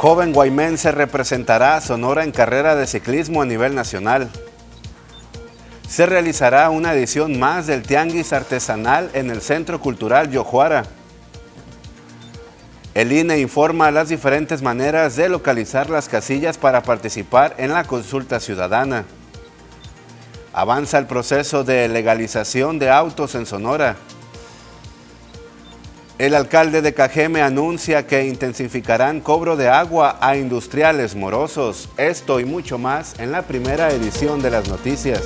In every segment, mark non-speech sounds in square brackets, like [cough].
Joven guaymense representará a Sonora en carrera de ciclismo a nivel nacional. Se realizará una edición más del Tianguis Artesanal en el Centro Cultural Yojuara. El INE informa las diferentes maneras de localizar las casillas para participar en la consulta ciudadana. Avanza el proceso de legalización de autos en Sonora. El alcalde de Cajeme anuncia que intensificarán cobro de agua a industriales morosos. Esto y mucho más en la primera edición de las noticias.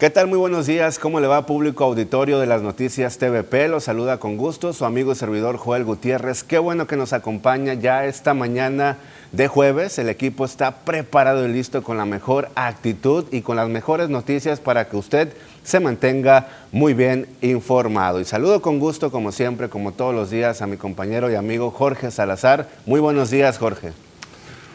¿Qué tal? Muy buenos días. ¿Cómo le va público auditorio de las noticias TVP? Lo saluda con gusto su amigo y servidor Joel Gutiérrez. Qué bueno que nos acompaña ya esta mañana de jueves. El equipo está preparado y listo con la mejor actitud y con las mejores noticias para que usted se mantenga muy bien informado. Y saludo con gusto, como siempre, como todos los días, a mi compañero y amigo Jorge Salazar. Muy buenos días, Jorge.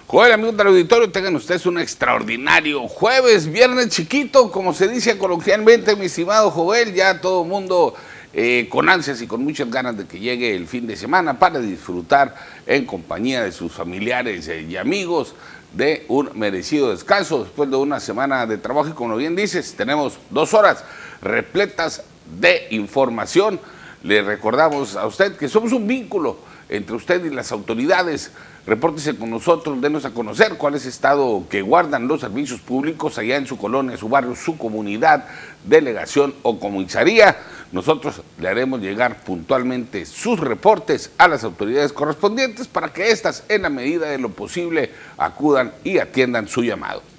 Joder, amigos del auditorio, tengan ustedes un extraordinario jueves, viernes chiquito, como se dice coloquialmente, mi estimado Joel, ya todo el mundo eh, con ansias y con muchas ganas de que llegue el fin de semana para disfrutar en compañía de sus familiares eh, y amigos de un merecido descanso después de una semana de trabajo y como bien dices, tenemos dos horas repletas de información. Le recordamos a usted que somos un vínculo entre usted y las autoridades Repórtese con nosotros, denos a conocer cuál es el estado que guardan los servicios públicos allá en su colonia, su barrio, su comunidad, delegación o comisaría. Nosotros le haremos llegar puntualmente sus reportes a las autoridades correspondientes para que éstas, en la medida de lo posible, acudan y atiendan su llamado.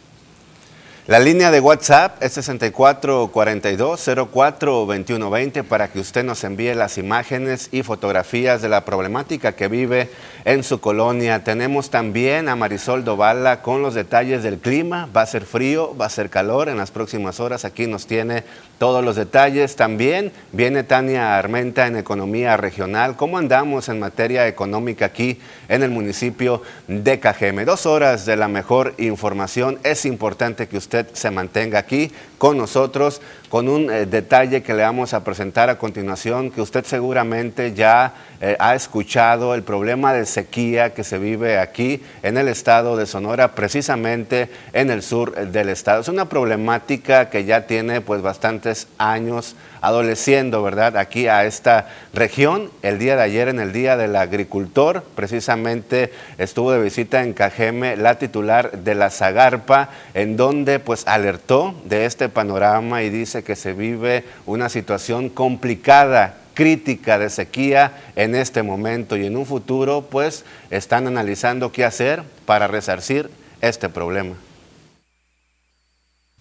La línea de WhatsApp es 6442-042120 para que usted nos envíe las imágenes y fotografías de la problemática que vive en su colonia. Tenemos también a Marisol Dovala con los detalles del clima. Va a ser frío, va a ser calor en las próximas horas. Aquí nos tiene todos los detalles. También viene Tania Armenta en Economía Regional. ¿Cómo andamos en materia económica aquí en el municipio de Cajeme? Dos horas de la mejor información. Es importante que usted se mantenga aquí con nosotros con un eh, detalle que le vamos a presentar a continuación, que usted seguramente ya eh, ha escuchado, el problema de sequía que se vive aquí en el estado de Sonora, precisamente en el sur del estado. Es una problemática que ya tiene pues bastantes años adoleciendo, ¿verdad? Aquí a esta región. El día de ayer, en el Día del Agricultor, precisamente estuvo de visita en Cajeme la titular de la Zagarpa, en donde pues alertó de este panorama y dice que se vive una situación complicada crítica de sequía en este momento y en un futuro pues están analizando qué hacer para resarcir este problema.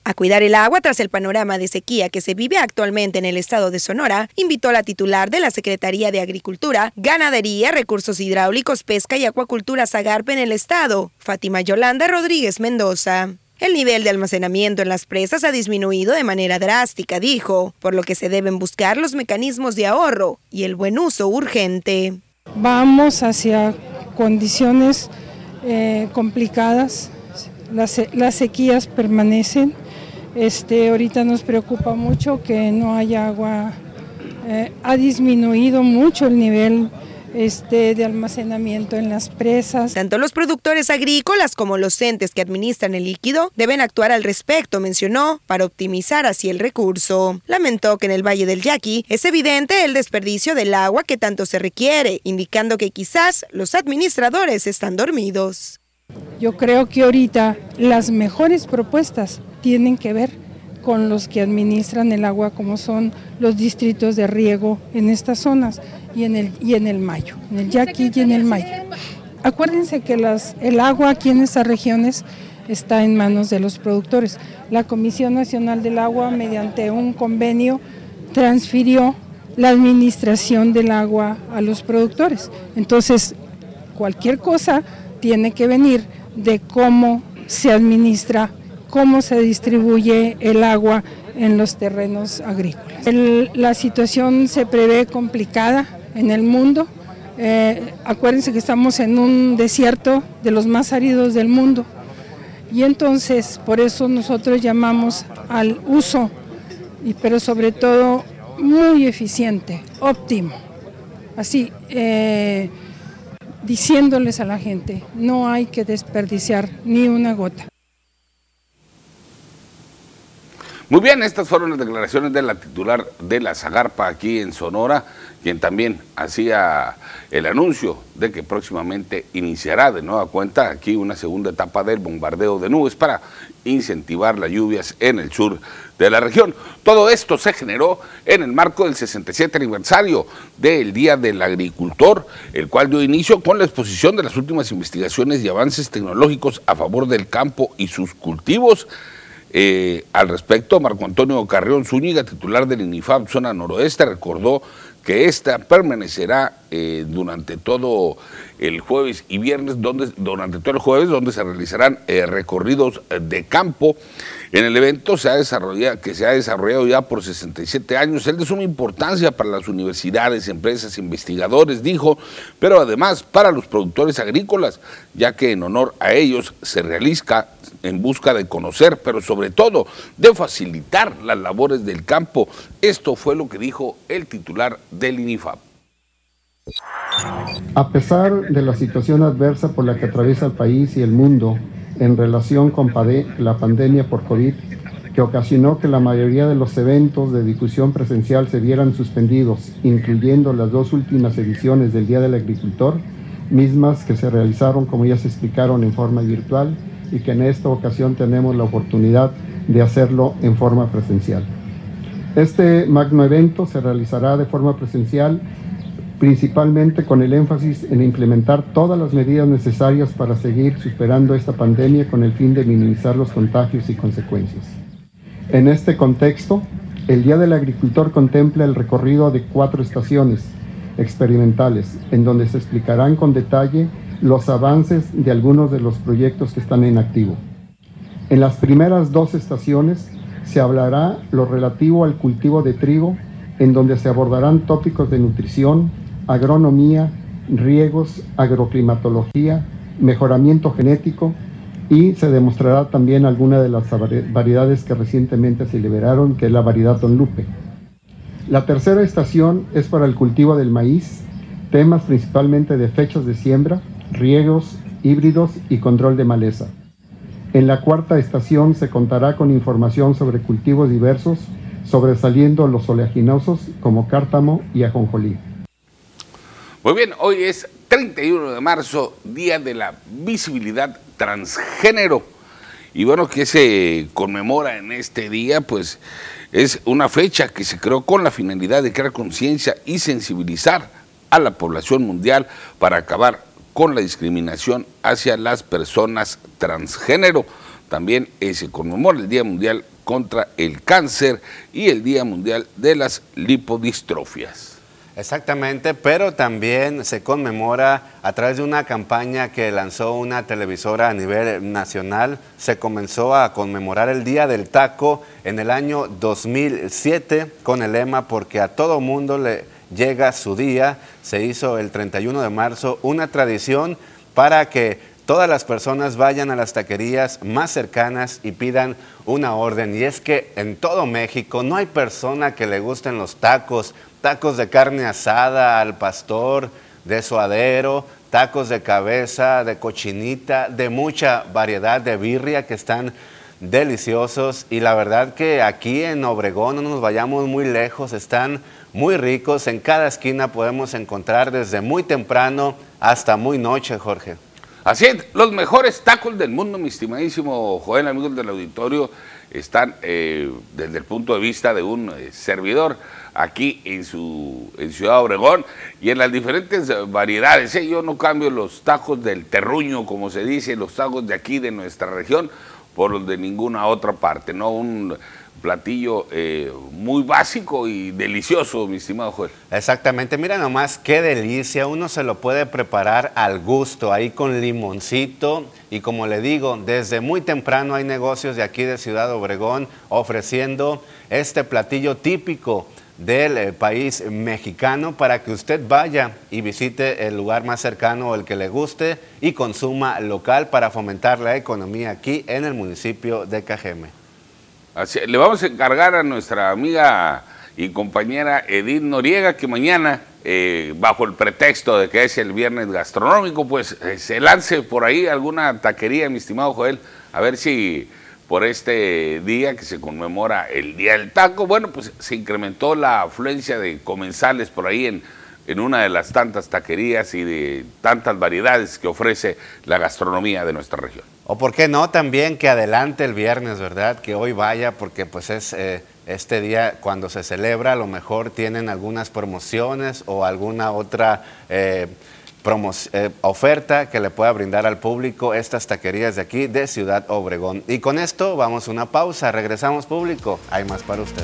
A cuidar el agua tras el panorama de sequía que se vive actualmente en el estado de Sonora, invitó a la titular de la Secretaría de Agricultura, Ganadería, Recursos Hidráulicos, Pesca y Acuacultura Zagarpe en el estado, Fátima Yolanda Rodríguez Mendoza. El nivel de almacenamiento en las presas ha disminuido de manera drástica, dijo, por lo que se deben buscar los mecanismos de ahorro y el buen uso urgente. Vamos hacia condiciones eh, complicadas, las, las sequías permanecen, este, ahorita nos preocupa mucho que no haya agua. Eh, ha disminuido mucho el nivel este, de almacenamiento en las presas. Tanto los productores agrícolas como los entes que administran el líquido deben actuar al respecto, mencionó, para optimizar así el recurso. Lamentó que en el Valle del Yaqui es evidente el desperdicio del agua que tanto se requiere, indicando que quizás los administradores están dormidos. Yo creo que ahorita las mejores propuestas tienen que ver con los que administran el agua, como son los distritos de riego en estas zonas y en el, y en el Mayo, en el Yaqui y en el Mayo. Acuérdense que las, el agua aquí en estas regiones está en manos de los productores. La Comisión Nacional del Agua, mediante un convenio, transfirió la administración del agua a los productores. Entonces, cualquier cosa tiene que venir de cómo se administra cómo se distribuye el agua en los terrenos agrícolas. la situación se prevé complicada en el mundo. Eh, acuérdense que estamos en un desierto de los más áridos del mundo y entonces por eso nosotros llamamos al uso, y, pero sobre todo muy eficiente, óptimo. Así, eh, diciéndoles a la gente, no hay que desperdiciar ni una gota. Muy bien, estas fueron las declaraciones de la titular de la Zagarpa aquí en Sonora, quien también hacía el anuncio de que próximamente iniciará de nueva cuenta aquí una segunda etapa del bombardeo de nubes para incentivar las lluvias en el sur de la región. Todo esto se generó en el marco del 67 aniversario del Día del Agricultor, el cual dio inicio con la exposición de las últimas investigaciones y avances tecnológicos a favor del campo y sus cultivos. Eh, al respecto, Marco Antonio Carrión Zúñiga, titular del INIFAB Zona Noroeste, recordó que esta permanecerá eh, durante todo el jueves y viernes, donde, durante todo el jueves, donde se realizarán eh, recorridos de campo. En el evento se ha desarrollado, que se ha desarrollado ya por 67 años, es de suma importancia para las universidades, empresas, investigadores, dijo, pero además para los productores agrícolas, ya que en honor a ellos se realiza en busca de conocer, pero sobre todo de facilitar las labores del campo. Esto fue lo que dijo el titular del INIFAP. A pesar de la situación adversa por la que atraviesa el país y el mundo en relación con la pandemia por COVID, que ocasionó que la mayoría de los eventos de difusión presencial se vieran suspendidos, incluyendo las dos últimas ediciones del Día del Agricultor, mismas que se realizaron, como ya se explicaron, en forma virtual y que en esta ocasión tenemos la oportunidad de hacerlo en forma presencial. Este magno evento se realizará de forma presencial principalmente con el énfasis en implementar todas las medidas necesarias para seguir superando esta pandemia con el fin de minimizar los contagios y consecuencias. En este contexto, el Día del Agricultor contempla el recorrido de cuatro estaciones experimentales, en donde se explicarán con detalle los avances de algunos de los proyectos que están en activo. En las primeras dos estaciones se hablará lo relativo al cultivo de trigo, en donde se abordarán tópicos de nutrición, agronomía, riegos, agroclimatología, mejoramiento genético y se demostrará también alguna de las variedades que recientemente se liberaron, que es la variedad Don Lupe. La tercera estación es para el cultivo del maíz, temas principalmente de fechas de siembra, riegos, híbridos y control de maleza. En la cuarta estación se contará con información sobre cultivos diversos, sobresaliendo los oleaginosos como cártamo y ajonjolí. Muy bien, hoy es 31 de marzo, Día de la Visibilidad Transgénero. Y bueno, que se conmemora en este día, pues es una fecha que se creó con la finalidad de crear conciencia y sensibilizar a la población mundial para acabar con la discriminación hacia las personas transgénero. También eh, se conmemora el Día Mundial contra el Cáncer y el Día Mundial de las Lipodistrofias. Exactamente, pero también se conmemora a través de una campaña que lanzó una televisora a nivel nacional. Se comenzó a conmemorar el Día del Taco en el año 2007 con el lema porque a todo mundo le llega su día. Se hizo el 31 de marzo una tradición para que todas las personas vayan a las taquerías más cercanas y pidan una orden. Y es que en todo México no hay persona que le gusten los tacos, tacos de carne asada al pastor, de suadero, tacos de cabeza, de cochinita, de mucha variedad de birria que están deliciosos. Y la verdad que aquí en Obregón no nos vayamos muy lejos, están muy ricos. En cada esquina podemos encontrar desde muy temprano hasta muy noche, Jorge. Así es, los mejores tacos del mundo, mi estimadísimo Joel, amigos del auditorio, están eh, desde el punto de vista de un eh, servidor aquí en, su, en Ciudad Obregón y en las diferentes variedades. ¿eh? Yo no cambio los tacos del terruño, como se dice, los tacos de aquí, de nuestra región, por los de ninguna otra parte, ¿no? Un, platillo eh, muy básico y delicioso, mi estimado Joel. Exactamente, mira nomás qué delicia, uno se lo puede preparar al gusto, ahí con limoncito y como le digo, desde muy temprano hay negocios de aquí de Ciudad Obregón ofreciendo este platillo típico del eh, país mexicano para que usted vaya y visite el lugar más cercano o el que le guste y consuma local para fomentar la economía aquí en el municipio de Cajeme le vamos a encargar a nuestra amiga y compañera Edith Noriega, que mañana, eh, bajo el pretexto de que es el viernes gastronómico, pues eh, se lance por ahí alguna taquería, mi estimado Joel, a ver si por este día que se conmemora el Día del Taco, bueno, pues se incrementó la afluencia de comensales por ahí en, en una de las tantas taquerías y de tantas variedades que ofrece la gastronomía de nuestra región. O por qué no también que adelante el viernes, ¿verdad? Que hoy vaya porque pues es eh, este día cuando se celebra, a lo mejor tienen algunas promociones o alguna otra eh, eh, oferta que le pueda brindar al público estas taquerías de aquí de Ciudad Obregón. Y con esto vamos a una pausa, regresamos público, hay más para usted.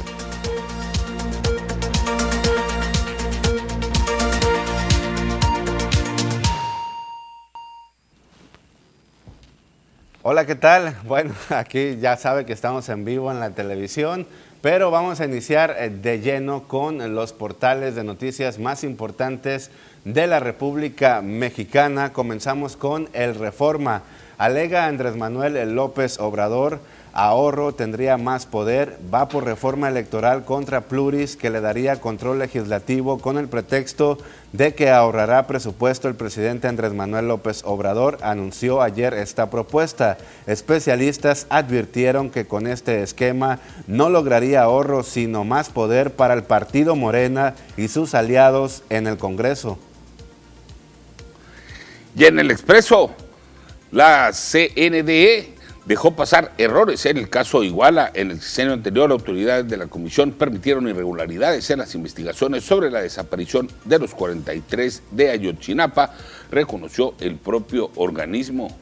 Hola, ¿qué tal? [laughs] Bueno, aquí ya sabe que estamos en vivo en la televisión, pero vamos a iniciar eh, de lleno con los portales de noticias más importantes de la República Mexicana. Comenzamos con el Reforma. Alega Andrés Manuel López Obrador ahorro, tendría más poder, va por reforma electoral contra Pluris que le daría control legislativo con el pretexto de que ahorrará presupuesto. El presidente Andrés Manuel López Obrador anunció ayer esta propuesta. Especialistas advirtieron que con este esquema no lograría ahorro, sino más poder para el partido Morena y sus aliados en el Congreso. Y en el expreso, la CNDE dejó pasar errores en el caso Iguala. En el sexenio anterior, autoridades de la comisión permitieron irregularidades en las investigaciones sobre la desaparición de los 43 de Ayotzinapa, reconoció el propio organismo.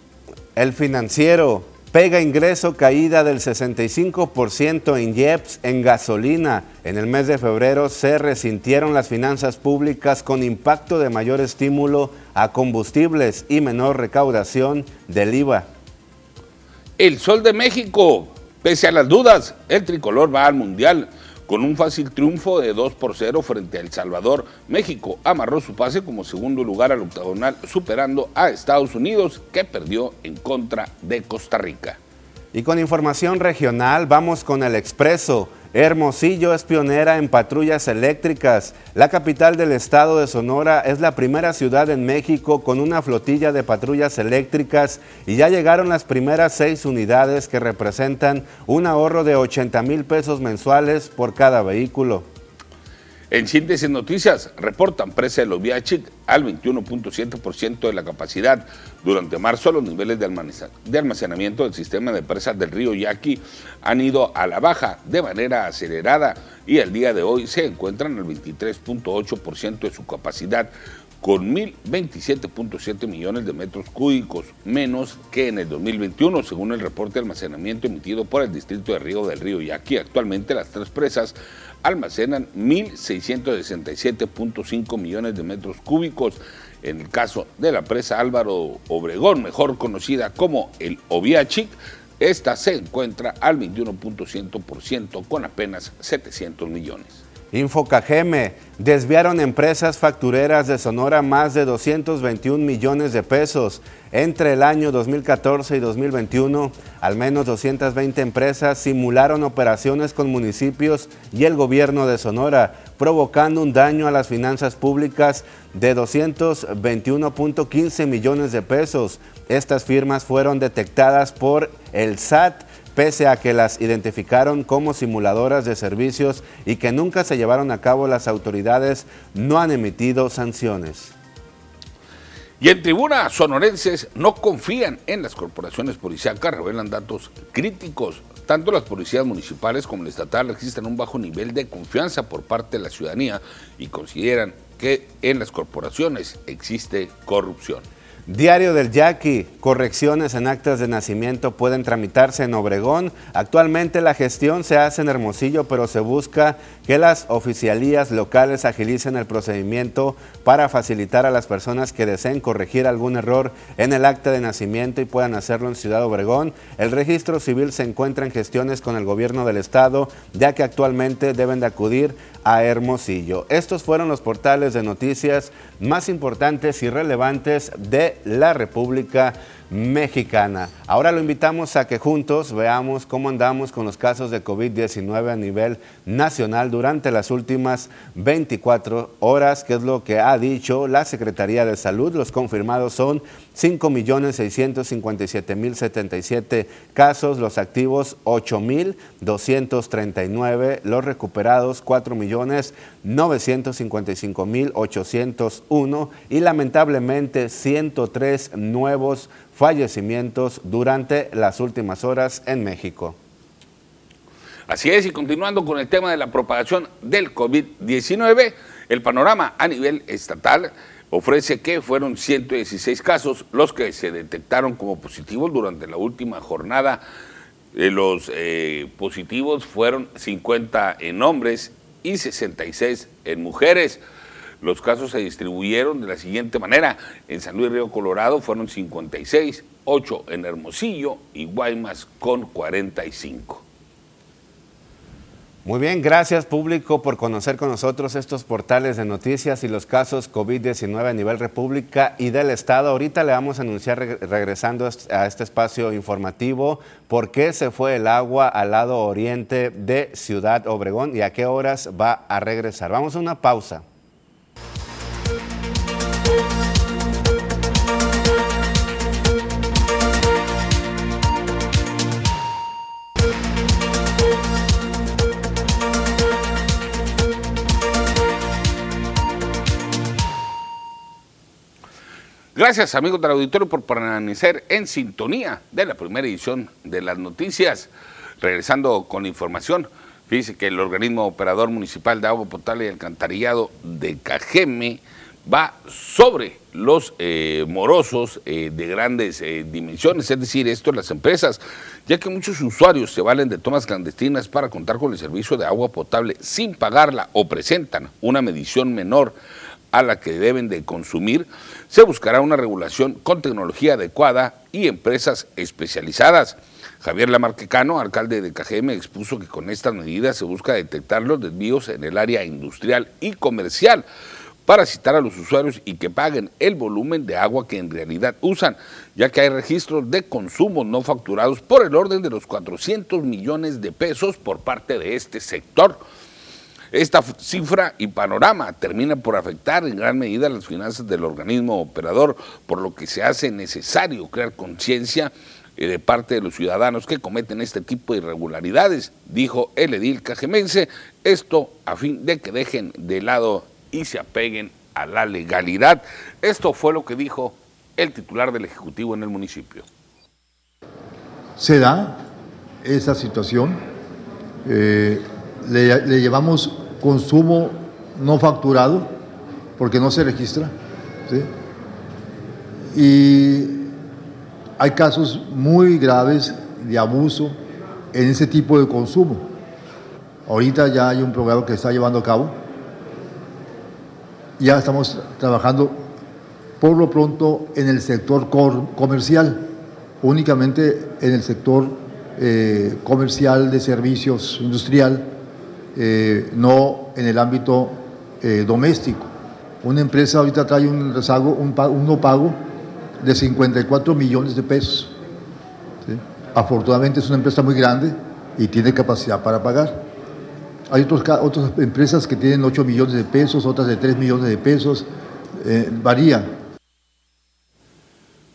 El financiero pega ingreso caída del 65% en IEPS en gasolina. En el mes de febrero se resintieron las finanzas públicas con impacto de mayor estímulo a combustibles y menor recaudación del IVA. El Sol de México, pese a las dudas, el tricolor va al Mundial. Con un fácil triunfo de 2 por 0 frente a El Salvador, México amarró su pase como segundo lugar al octagonal, superando a Estados Unidos, que perdió en contra de Costa Rica. Y con información regional, vamos con el expreso. Hermosillo es pionera en patrullas eléctricas. La capital del estado de Sonora es la primera ciudad en México con una flotilla de patrullas eléctricas y ya llegaron las primeras seis unidades que representan un ahorro de 80 mil pesos mensuales por cada vehículo. En síntesis noticias, reportan presa de los VIH al 21.7% de la capacidad. Durante marzo, los niveles de almacenamiento del sistema de presas del río Yaqui han ido a la baja de manera acelerada y el día de hoy se encuentran al 23.8% de su capacidad, con 1.027.7 millones de metros cúbicos menos que en el 2021, según el reporte de almacenamiento emitido por el Distrito de Río del Río Yaqui. Actualmente las tres presas almacenan 1.667.5 millones de metros cúbicos. En el caso de la presa Álvaro Obregón, mejor conocida como el Oviachic, esta se encuentra al 21.100% con apenas 700 millones. Infocajeme, desviaron empresas factureras de Sonora más de 221 millones de pesos. Entre el año 2014 y 2021, al menos 220 empresas simularon operaciones con municipios y el gobierno de Sonora, provocando un daño a las finanzas públicas de 221.15 millones de pesos. Estas firmas fueron detectadas por el SAT pese a que las identificaron como simuladoras de servicios y que nunca se llevaron a cabo, las autoridades no han emitido sanciones. Y en tribuna, sonorenses no confían en las corporaciones policíacas, revelan datos críticos. Tanto las policías municipales como el estatal existen un bajo nivel de confianza por parte de la ciudadanía y consideran que en las corporaciones existe corrupción. Diario del Yaqui, correcciones en actas de nacimiento pueden tramitarse en Obregón. Actualmente la gestión se hace en Hermosillo, pero se busca que las oficialías locales agilicen el procedimiento para facilitar a las personas que deseen corregir algún error en el acta de nacimiento y puedan hacerlo en Ciudad Obregón. El registro civil se encuentra en gestiones con el gobierno del estado, ya que actualmente deben de acudir a Hermosillo. Estos fueron los portales de noticias más importantes y relevantes de la República mexicana. Ahora lo invitamos a que juntos veamos cómo andamos con los casos de COVID-19 a nivel nacional durante las últimas 24 horas, que es lo que ha dicho la Secretaría de Salud. Los confirmados son 5.657.077 casos, los activos 8.239, los recuperados 4.955.801 y lamentablemente 103 nuevos fallecimientos durante las últimas horas en México. Así es, y continuando con el tema de la propagación del COVID-19, el panorama a nivel estatal ofrece que fueron 116 casos los que se detectaron como positivos durante la última jornada. Eh, los eh, positivos fueron 50 en hombres y 66 en mujeres. Los casos se distribuyeron de la siguiente manera. En San Luis Río Colorado fueron 56, 8 en Hermosillo y Guaymas con 45. Muy bien, gracias público por conocer con nosotros estos portales de noticias y los casos COVID-19 a nivel república y del estado. Ahorita le vamos a anunciar regresando a este espacio informativo por qué se fue el agua al lado oriente de Ciudad Obregón y a qué horas va a regresar. Vamos a una pausa. Gracias, amigos del auditorio, por permanecer en sintonía de la primera edición de las noticias. Regresando con información, fíjese que el organismo operador municipal de agua potable y alcantarillado de Cajeme va sobre los eh, morosos eh, de grandes eh, dimensiones, es decir, esto las empresas, ya que muchos usuarios se valen de tomas clandestinas para contar con el servicio de agua potable sin pagarla o presentan una medición menor a la que deben de consumir, se buscará una regulación con tecnología adecuada y empresas especializadas. Javier Lamarquecano, alcalde de KGM, expuso que con estas medidas se busca detectar los desvíos en el área industrial y comercial para citar a los usuarios y que paguen el volumen de agua que en realidad usan, ya que hay registros de consumo no facturados por el orden de los 400 millones de pesos por parte de este sector. Esta cifra y panorama termina por afectar en gran medida las finanzas del organismo operador, por lo que se hace necesario crear conciencia de parte de los ciudadanos que cometen este tipo de irregularidades, dijo el edil cajemense, esto a fin de que dejen de lado y se apeguen a la legalidad. Esto fue lo que dijo el titular del Ejecutivo en el municipio. Se da esa situación. Eh, le, llevamos consumo no facturado porque no se registra. Y hay casos muy graves de abuso en ese tipo de consumo. Ahorita ya hay un programa que está llevando a cabo. Ya estamos trabajando por lo pronto en el sector comercial, únicamente en el sector eh, comercial de servicios industrial eh, no en el ámbito eh, doméstico. Una empresa ahorita trae un rezago, un, no pago de 54 millones de pesos. Afortunadamente es una empresa muy grande y tiene capacidad para pagar. Hay otros, otras empresas que tienen 8 millones de pesos, otras de 3 millones de pesos, eh, varía.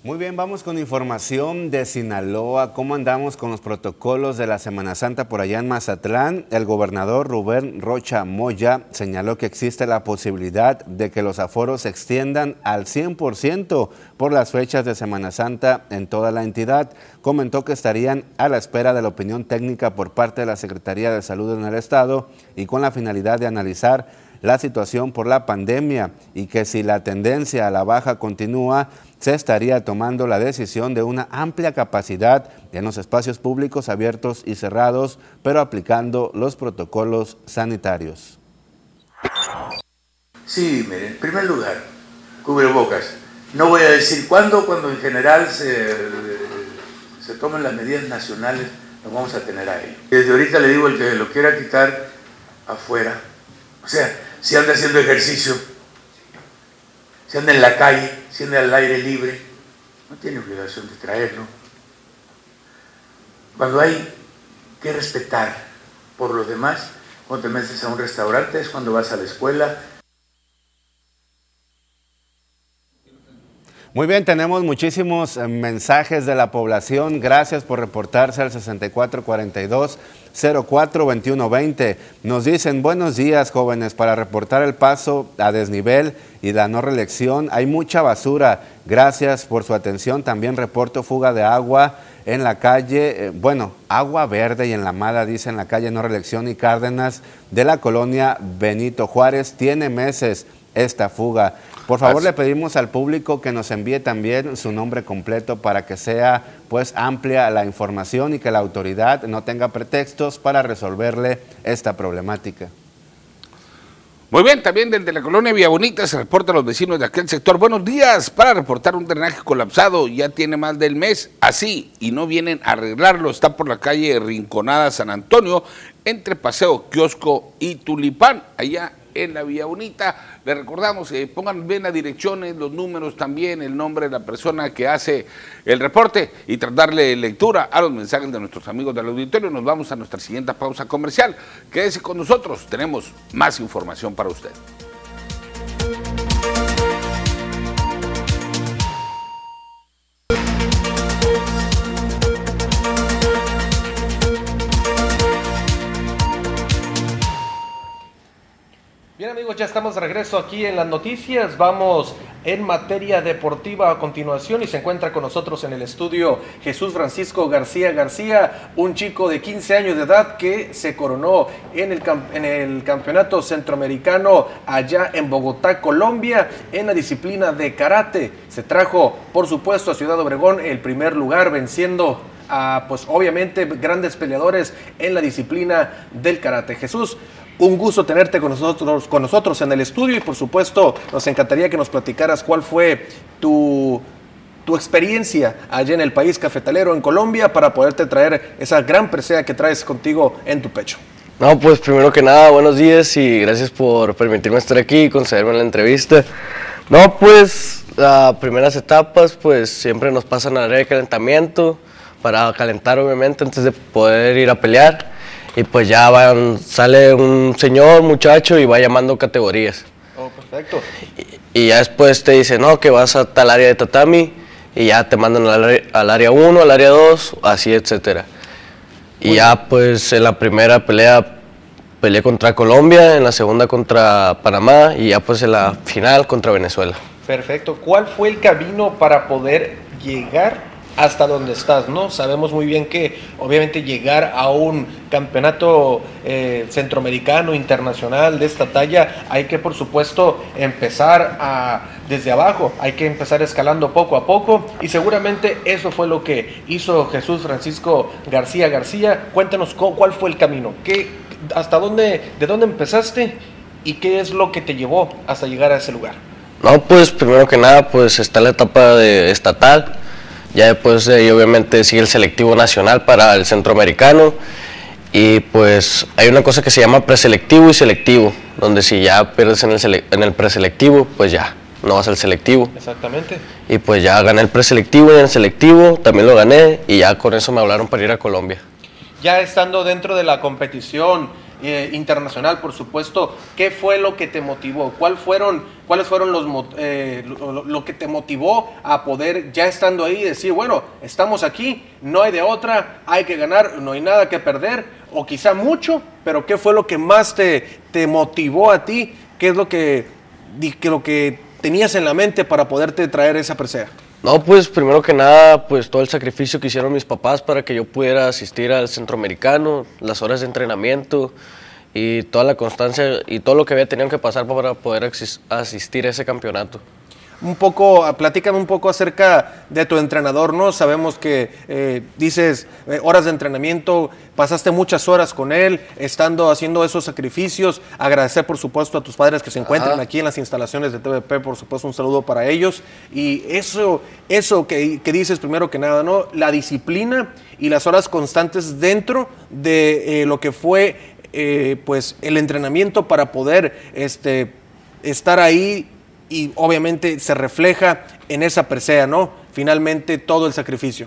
Muy bien, vamos con información de Sinaloa. ¿Cómo andamos con los protocolos de la Semana Santa por allá en Mazatlán? El gobernador Rubén Rocha Moya señaló que existe la posibilidad de que los aforos se extiendan al 100% por las fechas de Semana Santa en toda la entidad. Comentó que estarían a la espera de la opinión técnica por parte de la Secretaría de Salud en el Estado y con la finalidad de analizar la situación por la pandemia y que si la tendencia a la baja continúa, se estaría tomando la decisión de una amplia capacidad en los espacios públicos abiertos y cerrados, pero aplicando los protocolos sanitarios. Sí, mire, en primer lugar, cubrebocas. No voy a decir cuándo, cuando en general se, se tomen las medidas nacionales, nos vamos a tener ahí. Desde ahorita le digo, el que lo quiera quitar afuera. O sea, si anda haciendo ejercicio, si anda en la calle, si anda al aire libre, no tiene obligación de traerlo. Cuando hay que respetar por los demás, cuando te metes a un restaurante es cuando vas a la escuela, Muy bien, tenemos muchísimos eh, mensajes de la población. Gracias por reportarse al 6442 042120. Nos dicen, buenos días jóvenes, para reportar el paso a desnivel y la no reelección. Hay mucha basura. Gracias por su atención. También reporto fuga de agua en la calle, eh, bueno, agua verde y en la mala, dice en la calle no reelección y Cárdenas de la colonia Benito Juárez. Tiene meses esta fuga. Por favor, le pedimos al público que nos envíe también su nombre completo para que sea pues amplia la información y que la autoridad no tenga pretextos para resolverle esta problemática. Muy bien, también desde la colonia Villa Bonita se reporta a los vecinos de aquel sector. Buenos días, para reportar un drenaje colapsado, ya tiene más del mes, así, y no vienen a arreglarlo. Está por la calle Rinconada San Antonio, entre Paseo Kiosco y Tulipán, allá en la Vía Bonita. Le recordamos, eh, pongan bien las direcciones, los números también, el nombre de la persona que hace el reporte y tratarle lectura a los mensajes de nuestros amigos del auditorio. Nos vamos a nuestra siguiente pausa comercial. Quédese con nosotros, tenemos más información para usted. Bien amigos, ya estamos de regreso aquí en las noticias. Vamos en materia deportiva a continuación y se encuentra con nosotros en el estudio Jesús Francisco García García, un chico de 15 años de edad que se coronó en el, en el campeonato centroamericano allá en Bogotá, Colombia, en la disciplina de karate. Se trajo, por supuesto, a Ciudad Obregón el primer lugar venciendo pues obviamente, grandes peleadores en la disciplina del karate. Jesús, un gusto tenerte con nosotros, con nosotros en el estudio y por supuesto nos encantaría que nos platicaras cuál fue tu, tu experiencia allá en el país cafetalero, en Colombia, para poderte traer esa gran presea que traes contigo en tu pecho. No, pues primero que nada, buenos días y gracias por permitirme estar aquí y concederme la entrevista. No, pues las primeras etapas pues siempre nos pasan al área calentamiento para calentar obviamente antes de poder ir a pelear y pues ya van, sale un señor, muchacho y va llamando categorías. Oh, perfecto. Y, ya después te dice, no, que vas a tal área de tatami y ya te mandan al, área 1, al área 2, así, etcétera. Y ya pues en la primera pelea peleé contra Colombia, en la segunda contra Panamá y ya pues en la final contra Venezuela. Perfecto. ¿Cuál fue el camino para poder llegar hasta donde estás, ¿no? Sabemos muy bien que obviamente llegar a un campeonato eh, centroamericano, internacional de esta talla, hay que por supuesto empezar desde abajo, hay que empezar escalando poco a poco y seguramente eso fue lo que hizo Jesús Francisco García García. Cuéntanos cuál fue el camino, ¿Qué, hasta dónde, de dónde empezaste y qué es lo que te llevó hasta llegar a ese lugar. No, pues primero que nada, pues está la etapa de estatal, ya después de obviamente sigue el selectivo nacional para el centroamericano. Y pues hay una cosa que se llama preselectivo y selectivo, donde si ya pierdes en el, en el preselectivo, pues ya, no vas al selectivo. Exactamente. Y pues ya gané el preselectivo y en el selectivo también lo gané y ya con eso me hablaron para ir a Colombia. Ya estando dentro de la competición, eh, internacional, por supuesto. ¿Qué fue lo que te motivó? ¿Cuál fueron, ¿Cuáles fueron los eh, lo, que te motivó a poder, ya estando ahí, decir, bueno, estamos aquí, no hay de otra, hay que ganar, no hay nada que perder, o quizá mucho, pero ¿qué fue lo que más te, te motivó a ti? ¿Qué es lo que, que, lo que tenías en la mente para poderte traer esa presea? No, pues primero que nada, pues todo el sacrificio que hicieron mis papás para que yo pudiera asistir al centroamericano, las horas de entrenamiento y toda la constancia y todo lo que había tenido que pasar para poder asistir a ese campeonato. Un poco, platícame un poco acerca de tu entrenador, ¿no? Sabemos que eh, dices eh, horas de entrenamiento, pasaste muchas horas con él, estando haciendo esos sacrificios. Agradecer, por supuesto, a tus padres que se encuentran aquí en las instalaciones de TVP, por supuesto, un saludo para ellos. Y eso, eso que, dices primero que nada, ¿no? La disciplina y las horas constantes dentro de eh, lo que fue, pues, el entrenamiento para poder, este, estar ahí y obviamente se refleja en esa presea, ¿no? finalmente todo el sacrificio?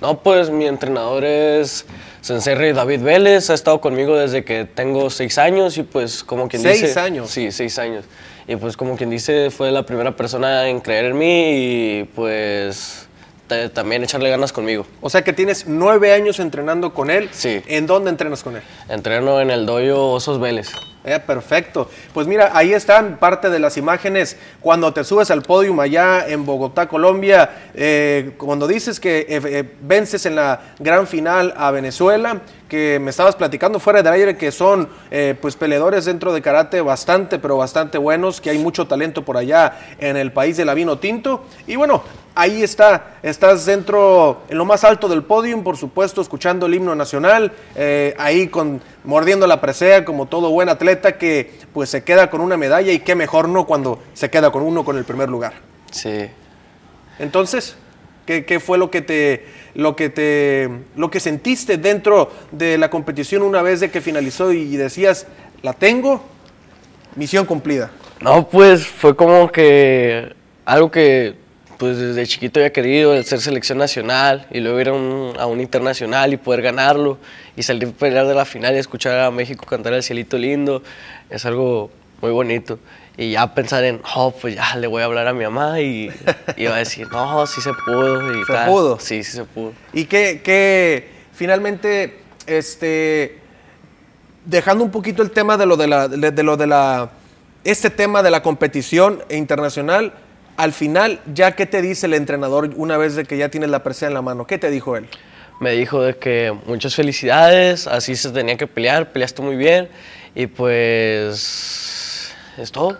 No, pues mi entrenador es Sensei David Vélez, ha estado conmigo desde que tengo seis años y pues como quien dice... ¿Seis años? Sí, seis años. Y pues como quien dice, fue la primera persona en creer en mí y pues también echarle ganas conmigo. O sea que tienes nueve años entrenando con él. Sí. ¿En dónde entrenas con él? Entreno en el doyo Osos Vélez. Eh, perfecto. Pues mira, ahí están parte de las imágenes cuando te subes al podium allá en Bogotá, Colombia, eh, cuando dices que eh, vences en la gran final a Venezuela, que me estabas platicando fuera del aire que son pues peleadores dentro de karate bastante, pero bastante buenos, que hay mucho talento por allá en el país del vino tinto. Y bueno, ahí está, estás dentro, en lo más alto del podium, por supuesto, escuchando el himno nacional, ahí con mordiendo la presea como todo buen atleta que pues se queda con una medalla y qué mejor no cuando se queda con uno con el primer lugar. Sí. Entonces, ¿qué, fue lo que te lo que te lo que sentiste dentro de la competición una vez de que finalizó y decías, la tengo, misión cumplida? No, pues fue como que algo que pues desde chiquito había querido el ser selección nacional y luego ir a un, internacional y poder ganarlo y salir a pelear de la final y escuchar a México cantar el cielito lindo es algo muy bonito. Y ya pensar en, oh, pues ya le voy a hablar a mi mamá y, [laughs] iba a decir, no, sí se pudo. Y ¿Se pudo? Sí, sí se pudo. Y que, que finalmente, este, dejando un poquito el tema de lo de la, de lo de la, este tema de la competición internacional, al final, ¿ya qué te dice el entrenador una vez de que ya tienes la presea en la mano? ¿Qué te dijo él? Me dijo de que muchas felicidades, así se tenía que pelear, peleaste muy bien y pues es todo.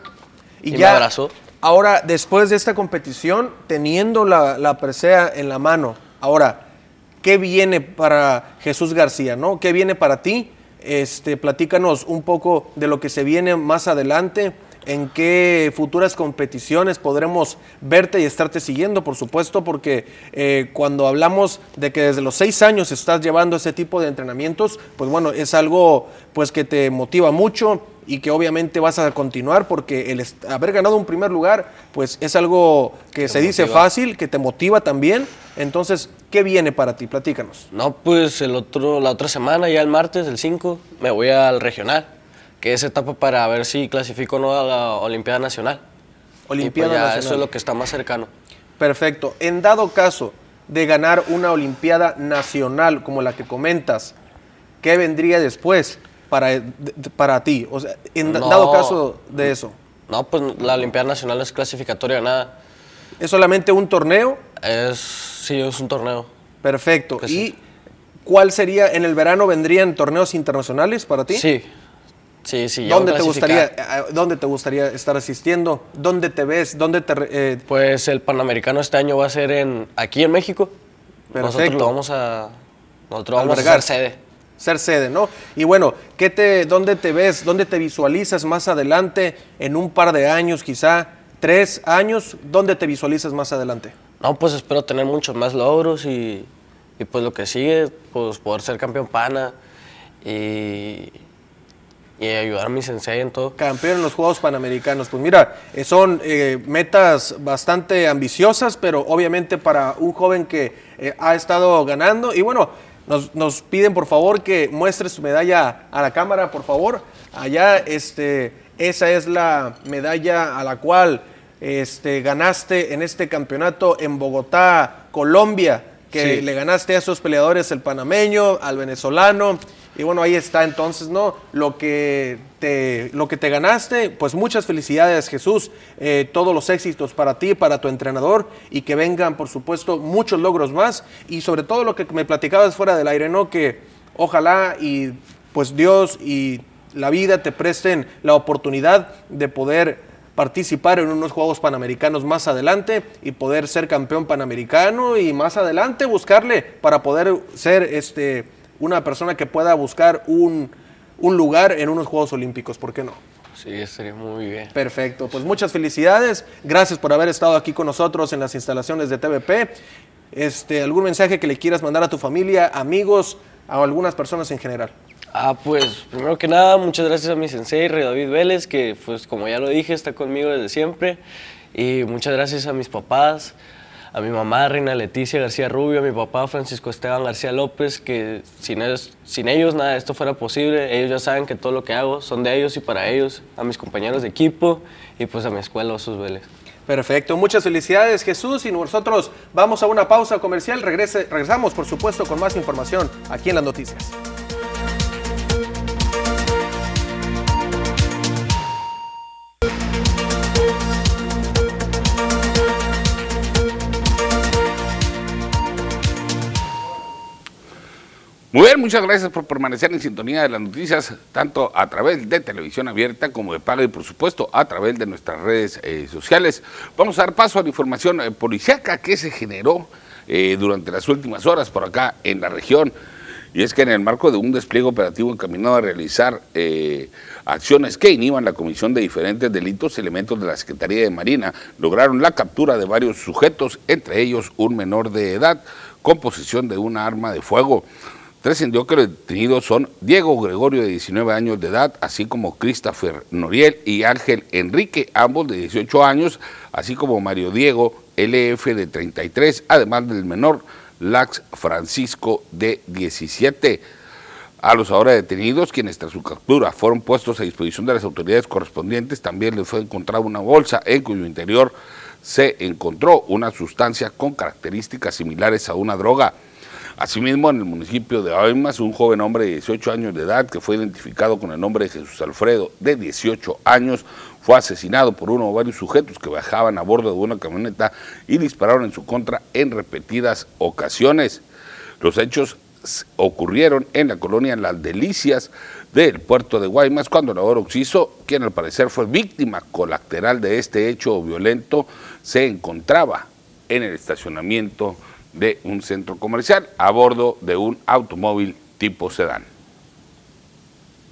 Y, ya, me abrazó. Ahora, después de esta competición, teniendo la, la presea en la mano, ahora, ¿qué viene para Jesús García? ¿no? ¿Qué viene para ti? Este, platícanos un poco de lo que se viene más adelante en qué futuras competiciones podremos verte y estarte siguiendo, por supuesto, porque eh, cuando hablamos de que desde los seis años estás llevando ese tipo de entrenamientos, pues bueno, es algo pues que te motiva mucho y que obviamente vas a continuar porque el haber ganado un primer lugar, pues es algo que se dice fácil, que te motiva también. Entonces, ¿qué viene para ti? Platícanos. No, pues el otro, la otra semana, ya el martes, el 5, me voy al regional que es etapa para ver si clasifico o no a la Olimpiada Nacional. Olimpiada pues Nacional. Eso es lo que está más cercano. Perfecto. En dado caso de ganar una Olimpiada Nacional como la que comentas, ¿qué vendría después para, para ti? O sea, en dado caso de eso. No, pues la Olimpiada Nacional es clasificatoria, nada. ¿Es solamente un torneo? Es, sí, es un torneo. Perfecto. ¿Y cuál sería, en el verano vendrían torneos internacionales para ti? Sí, Sí, sí, ¿Dónde te, gustaría, eh, ¿Dónde te gustaría estar asistiendo? ¿Dónde te ves? ¿Dónde te, eh? Pues el Panamericano este año va a ser en aquí en México. Perfecto. Nosotros vamos a, nosotros vamos a ser sede. Ser sede, ¿no? Y bueno, ¿qué te, ¿dónde te ves? ¿Dónde te visualizas más adelante? En un par de años, quizá tres años. ¿Dónde te visualizas más adelante? No, pues espero tener muchos más logros y, y pues lo que sigue, pues poder ser campeón pana y y ayudar a mi sensei en todo. Campeón en los Juegos Panamericanos. Pues mira, eh, son eh, metas bastante ambiciosas, pero obviamente para un joven que eh, ha estado ganando. Y bueno, nos, nos, piden por favor que muestres tu medalla a la cámara, por favor. Allá, este, esa es la medalla a la cual este, ganaste en este campeonato en Bogotá, Colombia, que le ganaste a esos peleadores, el panameño, al venezolano y bueno, ahí está entonces, ¿no? Lo que te, lo que te ganaste, pues muchas felicidades Jesús, eh, todos los éxitos para ti, para tu entrenador y que vengan, por supuesto, muchos logros más y sobre todo lo que me platicabas fuera del aire, ¿no? Que ojalá y pues Dios y la vida te presten la oportunidad de poder participar en unos Juegos Panamericanos más adelante y poder ser campeón panamericano y más adelante buscarle para poder ser este una persona que pueda buscar un, lugar en unos Juegos Olímpicos, ¿por qué no? Sí, sería muy bien. Perfecto, pues muchas felicidades, gracias por haber estado aquí con nosotros en las instalaciones de TVP. Este, ¿Algún mensaje que le quieras mandar a tu familia, amigos, a algunas personas en general? Ah, pues primero que nada, muchas gracias a mi sensei, Rey David Vélez, que pues como ya lo dije, está conmigo desde siempre. Y muchas gracias a mis papás, a mi mamá, Reina Leticia García Rubio, a mi papá, Francisco Esteban García López, que sin ellos, sin ellos nada de esto fuera posible. Ellos ya saben que todo lo que hago son de ellos y para ellos, a mis compañeros de equipo y pues a mi escuela Osos Vélez. Perfecto, muchas felicidades Jesús y nosotros vamos a una pausa comercial, Regrese, regresamos por supuesto con más información aquí en las noticias. Muy bien, muchas gracias por permanecer en sintonía de las noticias, tanto a través de televisión abierta como de paga y por supuesto a través de nuestras redes eh, sociales. Vamos a dar paso a la información eh, policíaca que se generó eh, durante las últimas horas por acá en la región. Y es que en el marco de un despliegue operativo encaminado a realizar acciones que inhiban la comisión de diferentes delitos, elementos de la Secretaría de Marina lograron la captura de varios sujetos, entre ellos un menor de edad, con posesión de una arma de fuego. Trascendió que los detenidos son Diego Gregorio de 19 años de edad, así como Christopher Noriel y Ángel Enrique, ambos de 18 años, así como Mario Diego LF de 33, además del menor Lax Francisco de 17. A los ahora detenidos, quienes tras su captura fueron puestos a disposición de las autoridades correspondientes, también les fue encontrada una bolsa en cuyo interior se encontró una sustancia con características similares a una droga. Asimismo, en el municipio de Aymas, un joven hombre de 18 años de edad que fue identificado con el nombre de Jesús Alfredo, de 18 años, fue asesinado por uno o varios sujetos que bajaban a bordo de una camioneta y dispararon en su contra en repetidas ocasiones. Los hechos ocurrieron en la colonia Las Delicias del puerto de Guaymas, cuando Lauro Oxiso, quien al parecer fue víctima colateral de este hecho violento, se encontraba en el estacionamiento de un centro comercial a bordo de un automóvil tipo sedán.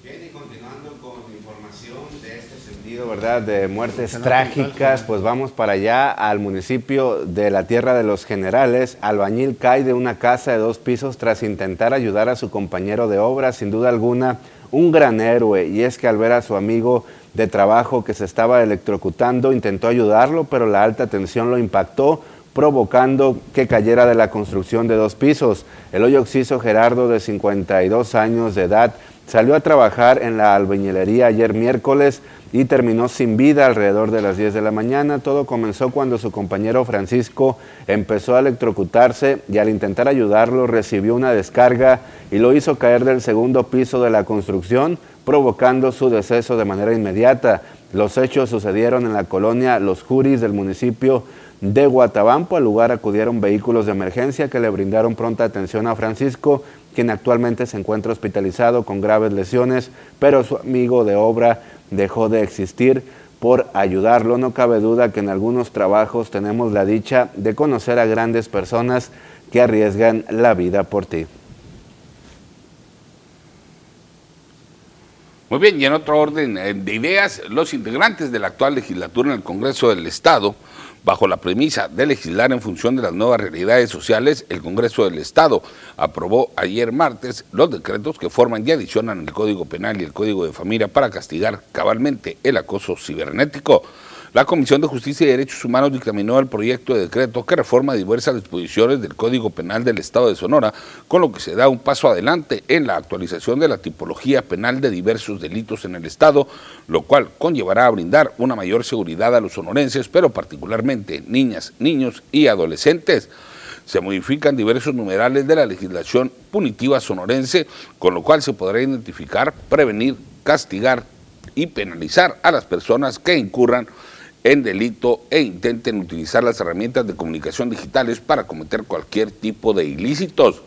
Bien, y continuando con información de este sentido, ¿verdad? De muertes trágicas, pues vamos para allá al municipio de la Tierra de los Generales. Albañil cae de una casa de dos pisos tras intentar ayudar a su compañero de obra, sin duda alguna, un gran héroe. Y es que al ver a su amigo de trabajo que se estaba electrocutando, intentó ayudarlo, pero la alta tensión lo impactó provocando que cayera de la construcción de dos pisos. El hoyo oxiso Gerardo, de 52 años de edad, salió a trabajar en la albañilería ayer miércoles y terminó sin vida alrededor de las 10 de la mañana. Todo comenzó cuando su compañero Francisco empezó a electrocutarse y al intentar ayudarlo recibió una descarga y lo hizo caer del segundo piso de la construcción, provocando su deceso de manera inmediata. Los hechos sucedieron en la colonia Los Juris del municipio de Guatabampo. Al lugar acudieron vehículos de emergencia que le brindaron pronta atención a Francisco, quien actualmente se encuentra hospitalizado con graves lesiones, pero su amigo de obra dejó de existir por ayudarlo. No cabe duda que en algunos trabajos tenemos la dicha de conocer a grandes personas que arriesgan la vida por ti. Muy bien, y en otro orden eh, de ideas, los integrantes de la actual legislatura en el Congreso del Estado Bajo la premisa de legislar en función de las nuevas realidades sociales, el Congreso del Estado aprobó ayer martes los decretos que forman y adicionan el Código Penal y el Código de Familia para castigar cabalmente el acoso cibernético. La Comisión de Justicia y Derechos Humanos dictaminó el proyecto de decreto que reforma diversas disposiciones del Código Penal del Estado de Sonora, con lo que se da un paso adelante en la actualización de la tipología penal de diversos delitos en el Estado, lo cual conllevará a brindar una mayor seguridad a los sonorenses, pero particularmente niñas, niños y adolescentes. Se modifican diversos numerales de la legislación punitiva sonorense, con lo cual se podrá identificar, prevenir, castigar y penalizar a las personas que incurran en delito e intenten utilizar las herramientas de comunicación digitales para cometer cualquier tipo de ilícitos.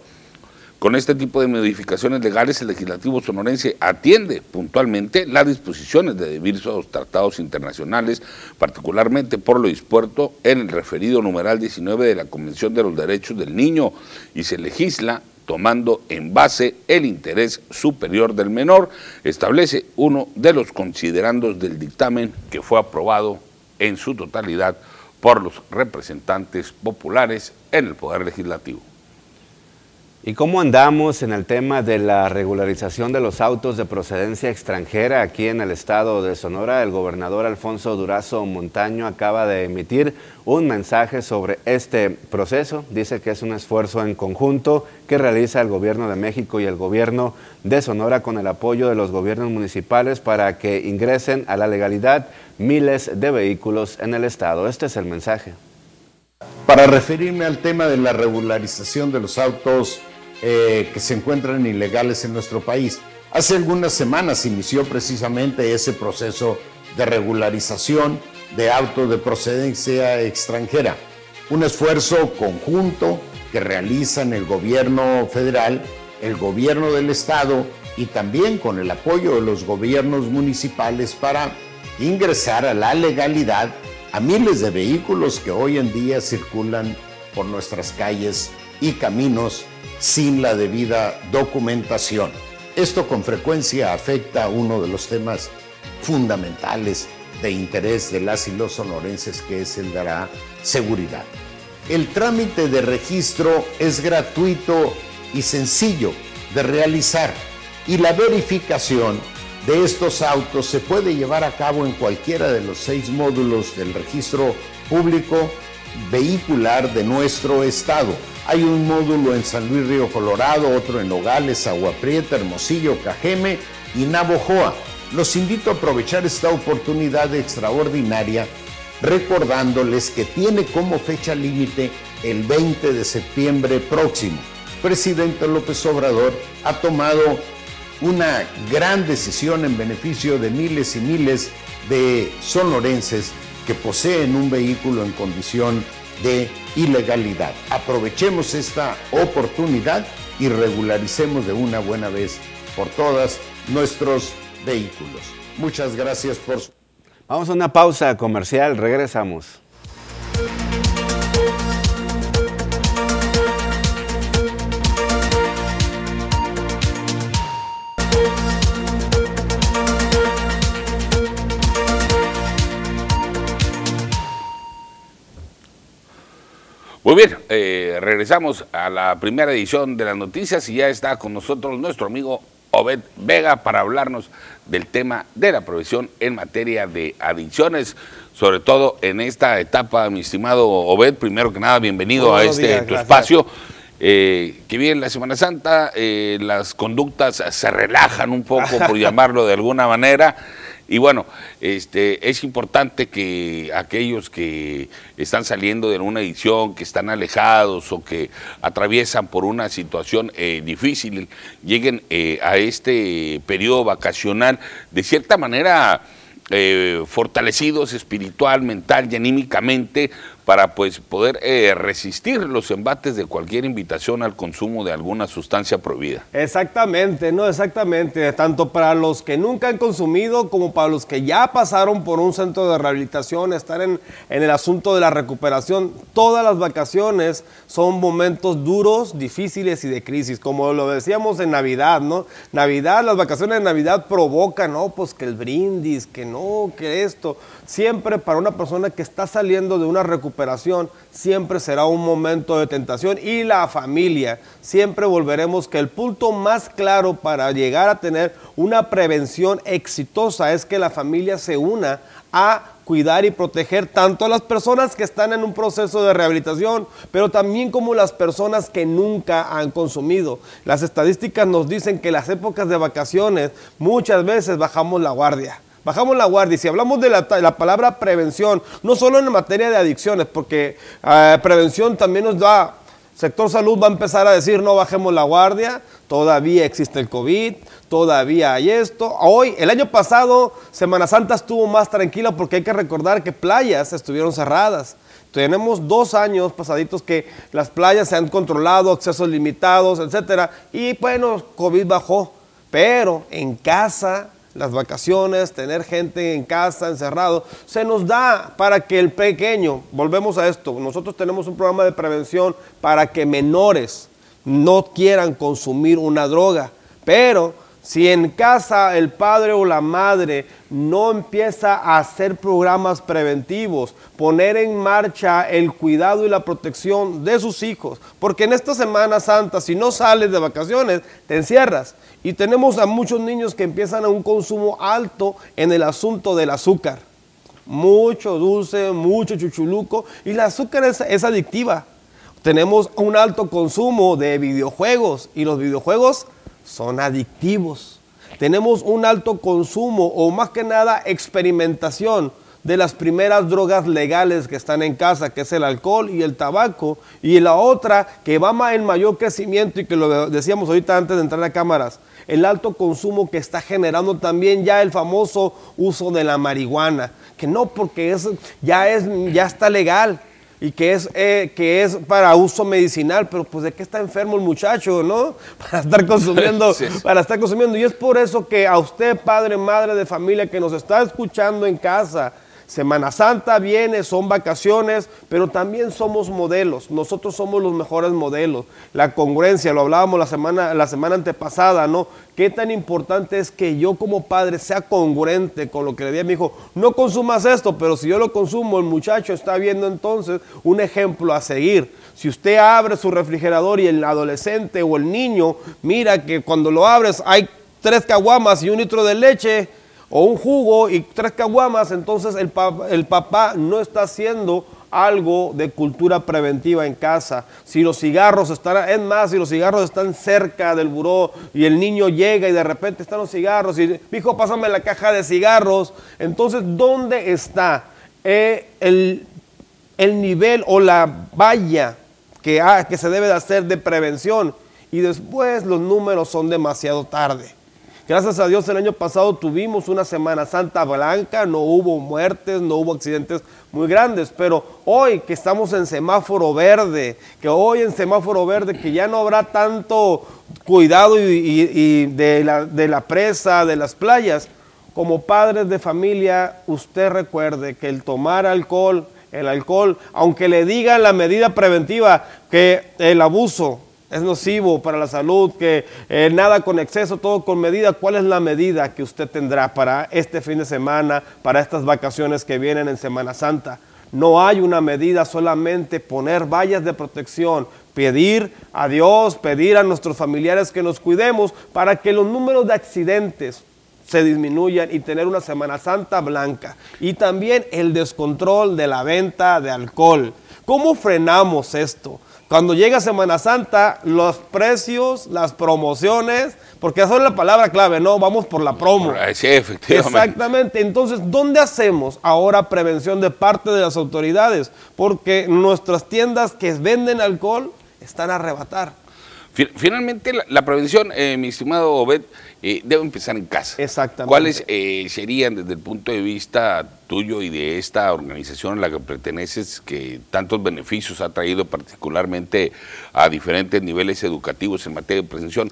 Con este tipo de modificaciones legales, el legislativo sonorense atiende puntualmente las disposiciones de diversos tratados internacionales, particularmente por lo dispuesto en el referido numeral 19 de la Convención de los Derechos del Niño, y se legisla tomando en base el interés superior del menor, establece uno de los considerandos del dictamen que fue aprobado en su totalidad por los representantes populares en el Poder Legislativo. ¿Y cómo andamos en el tema de la regularización de los autos de procedencia extranjera aquí en el estado de Sonora? El gobernador Alfonso Durazo Montaño acaba de emitir un mensaje sobre este proceso. Dice que es un esfuerzo en conjunto que realiza el gobierno de México y el gobierno de Sonora con el apoyo de los gobiernos municipales para que ingresen a la legalidad miles de vehículos en el estado. Este es el mensaje. Para referirme al tema de la regularización de los autos eh, que se encuentran ilegales en nuestro país. Hace algunas semanas inició precisamente ese proceso de regularización de autos de procedencia extranjera, un esfuerzo conjunto que realizan el gobierno federal, el gobierno del estado y también con el apoyo de los gobiernos municipales para ingresar a la legalidad a miles de vehículos que hoy en día circulan por nuestras calles y caminos sin la debida documentación. Esto con frecuencia afecta a uno de los temas fundamentales de interés de las y los sonorenses, que es el de la seguridad. El trámite de registro es gratuito y sencillo de realizar y la verificación de estos autos se puede llevar a cabo en cualquiera de los seis módulos del registro público vehicular de nuestro estado. Hay un módulo en San Luis Río Colorado, otro en Nogales, Agua Prieta, Hermosillo, Cajeme y Navojoa. Los invito a aprovechar esta oportunidad extraordinaria recordándoles que tiene como fecha límite el 20 de septiembre próximo. Presidente López Obrador ha tomado una gran decisión en beneficio de miles y miles de sonorenses que poseen un vehículo en condición de ilegalidad. Aprovechemos esta oportunidad y regularicemos de una buena vez por todas nuestros vehículos. Muchas gracias por su... Vamos a una pausa comercial, regresamos. Muy bien, eh, regresamos a la primera edición de las noticias y ya está con nosotros nuestro amigo Obed Vega para hablarnos del tema de la provisión en materia de adicciones, sobre todo en esta etapa, mi estimado Obed. Primero que nada, bienvenido a este tu espacio. Eh, que viene la Semana Santa, eh, las conductas se relajan un poco, por [laughs] llamarlo de alguna manera. Y bueno, este, es importante que aquellos que están saliendo de una edición, que están alejados o que atraviesan por una situación eh, difícil, lleguen eh, a este periodo vacacional de cierta manera eh, fortalecidos espiritual, mental y anímicamente para pues poder eh, resistir los embates de cualquier invitación al consumo de alguna sustancia prohibida. Exactamente, no, exactamente, tanto para los que nunca han consumido como para los que ya pasaron por un centro de rehabilitación, estar en, en el asunto de la recuperación, todas las vacaciones son momentos duros, difíciles y de crisis, como lo decíamos en Navidad, ¿no? Navidad, las vacaciones de Navidad provocan, ¿no? Pues que el brindis, que no, que esto, siempre para una persona que está saliendo de una recuperación, siempre será un momento de tentación y la familia, siempre volveremos que el punto más claro para llegar a tener una prevención exitosa es que la familia se una a cuidar y proteger tanto a las personas que están en un proceso de rehabilitación, pero también como las personas que nunca han consumido. Las estadísticas nos dicen que las épocas de vacaciones muchas veces bajamos la guardia Bajamos la guardia y si hablamos de la, palabra prevención, no solo en materia de adicciones, porque eh, prevención también nos da, sector salud va a empezar a decir no bajemos la guardia, todavía existe el COVID, todavía hay esto. Hoy, el año pasado, Semana Santa estuvo más tranquila porque hay que recordar que playas estuvieron cerradas. Tenemos dos años pasaditos que las playas se han controlado, accesos limitados, etcétera, y bueno, COVID bajó, pero en casa las vacaciones, tener gente en casa, encerrado, se nos da para que el pequeño, volvemos a esto, nosotros tenemos un programa de prevención para que menores no quieran consumir una droga, pero Si en casa el padre o la madre no empieza a hacer programas preventivos, poner en marcha el cuidado y la protección de sus hijos, porque en esta Semana Santa, si no sales de vacaciones, te encierras. Y tenemos a muchos niños que empiezan a un consumo alto en el asunto del azúcar. Mucho dulce, mucho chuchuluco, y el azúcar es, es adictiva. Tenemos un alto consumo de videojuegos, y los videojuegos son adictivos. Tenemos un alto consumo o más que nada experimentación de las primeras drogas legales que están en casa, que es el alcohol y el tabaco, y la otra que va en mayor crecimiento y que lo decíamos ahorita antes de entrar a cámaras, el alto consumo que está generando también ya el famoso uso de la marihuana, que no porque es, ya, es, ya está legal, y que es, eh, que es para uso medicinal, pero pues de qué está enfermo el muchacho, ¿no? [laughs] Para estar consumiendo, para estar consumiendo. Y es por eso que a usted, padre, madre de familia que nos está escuchando en casa, Semana Santa viene, son vacaciones, pero también somos modelos. Nosotros somos los mejores modelos. La congruencia, lo hablábamos la semana, la semana antepasada, ¿no? Qué tan importante es que yo como padre sea congruente con lo que le di a mi hijo. No consumas esto, pero si yo lo consumo, el muchacho está viendo entonces un ejemplo a seguir. Si usted abre su refrigerador y el adolescente o el niño mira que cuando lo abres hay tres caguamas y un litro de leche, o un jugo y tres caguamas, entonces el, el papá no está haciendo algo de cultura preventiva en casa. Si los cigarros están, es más, si los cigarros están cerca del buró y el niño llega y de repente están los cigarros y hijo, pásame la caja de cigarros, entonces, ¿dónde está eh, el, el, nivel o la valla que, que se debe de hacer de prevención? Y después los números son demasiado tarde. Gracias a Dios el año pasado tuvimos una Semana Santa blanca, no hubo muertes, no hubo accidentes muy grandes, pero hoy que estamos en semáforo verde, que hoy en semáforo verde, que ya no habrá tanto cuidado y, de, la, de la presa, de las playas, como padres de familia, usted recuerde que el tomar alcohol, el alcohol, aunque le digan la medida preventiva que el abuso, es nocivo para la salud, que eh, nada con exceso, todo con medida. ¿Cuál es la medida que usted tendrá para este fin de semana, para estas vacaciones que vienen en Semana Santa? No hay una medida, solamente poner vallas de protección, pedir a Dios, pedir a nuestros familiares que nos cuidemos para que los números de accidentes se disminuyan y tener una Semana Santa blanca. Y también el descontrol de la venta de alcohol. ¿Cómo frenamos esto? Cuando llega Semana Santa, los precios, las promociones, porque esa es la palabra clave, ¿no? Vamos por la promo. Sí, efectivamente. Exactamente. Entonces, ¿dónde hacemos ahora prevención de parte de las autoridades? Porque nuestras tiendas que venden alcohol están a arrebatar. Finalmente, la, prevención, eh, mi estimado Obed, eh, debe empezar en casa. Exactamente. ¿Cuáles eh, serían desde el punto de vista tuyo y de esta organización a la que perteneces que tantos beneficios ha traído particularmente a diferentes niveles educativos en materia de prevención?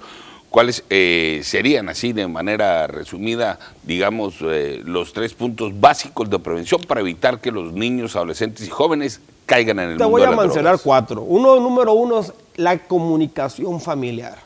¿Cuáles serían así de manera resumida, digamos, los tres puntos básicos de prevención para evitar que los niños, adolescentes y jóvenes caigan en el Te mundo voy de a las mencionar drogas? cuatro. Uno, número uno es la comunicación familiar.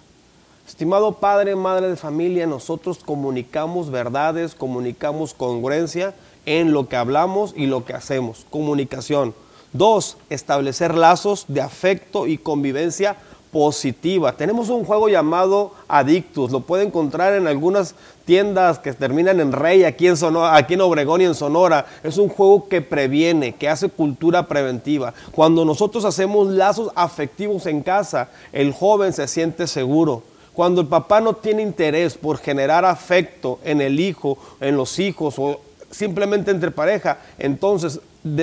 Estimado padre, madre de familia, nosotros comunicamos verdades, comunicamos congruencia en lo que hablamos y lo que hacemos. Comunicación. Dos, establecer lazos de afecto y convivencia positiva. Tenemos un juego llamado Adictus, lo puede encontrar en algunas tiendas que terminan en Rey, aquí en, Sonora, aquí en Obregón y en Sonora. Es un juego que previene, que hace cultura preventiva. Cuando nosotros hacemos lazos afectivos en casa, el joven se siente seguro. Cuando el papá no tiene interés por generar afecto en el hijo, en los hijos o simplemente entre pareja, entonces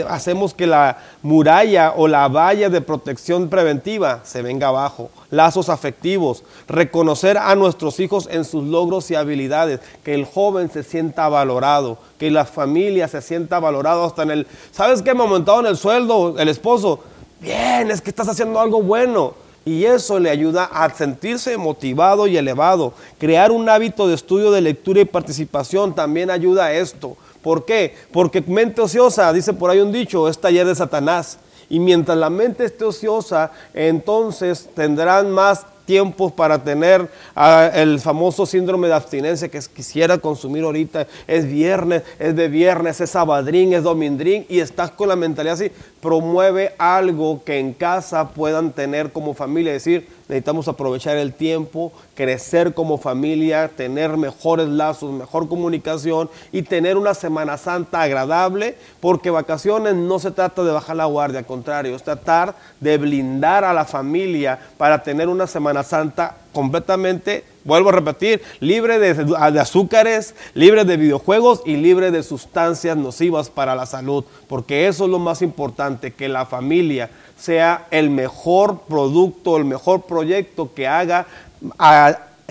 hacemos que la muralla o la valla de protección preventiva se venga abajo. Lazos afectivos, reconocer a nuestros hijos en sus logros y habilidades, que el joven se sienta valorado, que la familia se sienta valorado hasta en el, ¿sabes qué? Me aumentado en el sueldo el esposo. Bien, es que estás haciendo algo bueno. Y eso le ayuda a sentirse motivado y elevado. Crear un hábito de estudio, de lectura y participación también ayuda a esto. ¿Por qué? Porque mente ociosa, dice por ahí un dicho, es taller de Satanás. Y mientras la mente esté ociosa, entonces tendrán más tiempos para tener ah, el famoso síndrome de abstinencia que quisiera consumir ahorita. Es viernes, es de viernes, es sabadrín, es domindrín y estás con la mentalidad así. Promueve algo que en casa puedan tener como familia, decir, necesitamos aprovechar el tiempo, crecer como familia, tener mejores lazos, mejor comunicación y tener una Semana Santa agradable, porque vacaciones no se trata de bajar la guardia, al contrario, es tratar de blindar a la familia para tener una Semana Santa completamente, vuelvo a repetir, libre de, azúcares, libre de videojuegos y libre de sustancias nocivas para la salud, porque eso es lo más importante, que la familia sea el mejor producto, el mejor proyecto que haga,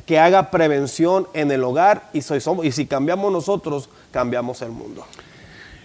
que haga prevención en el hogar y, y si cambiamos nosotros, cambiamos el mundo.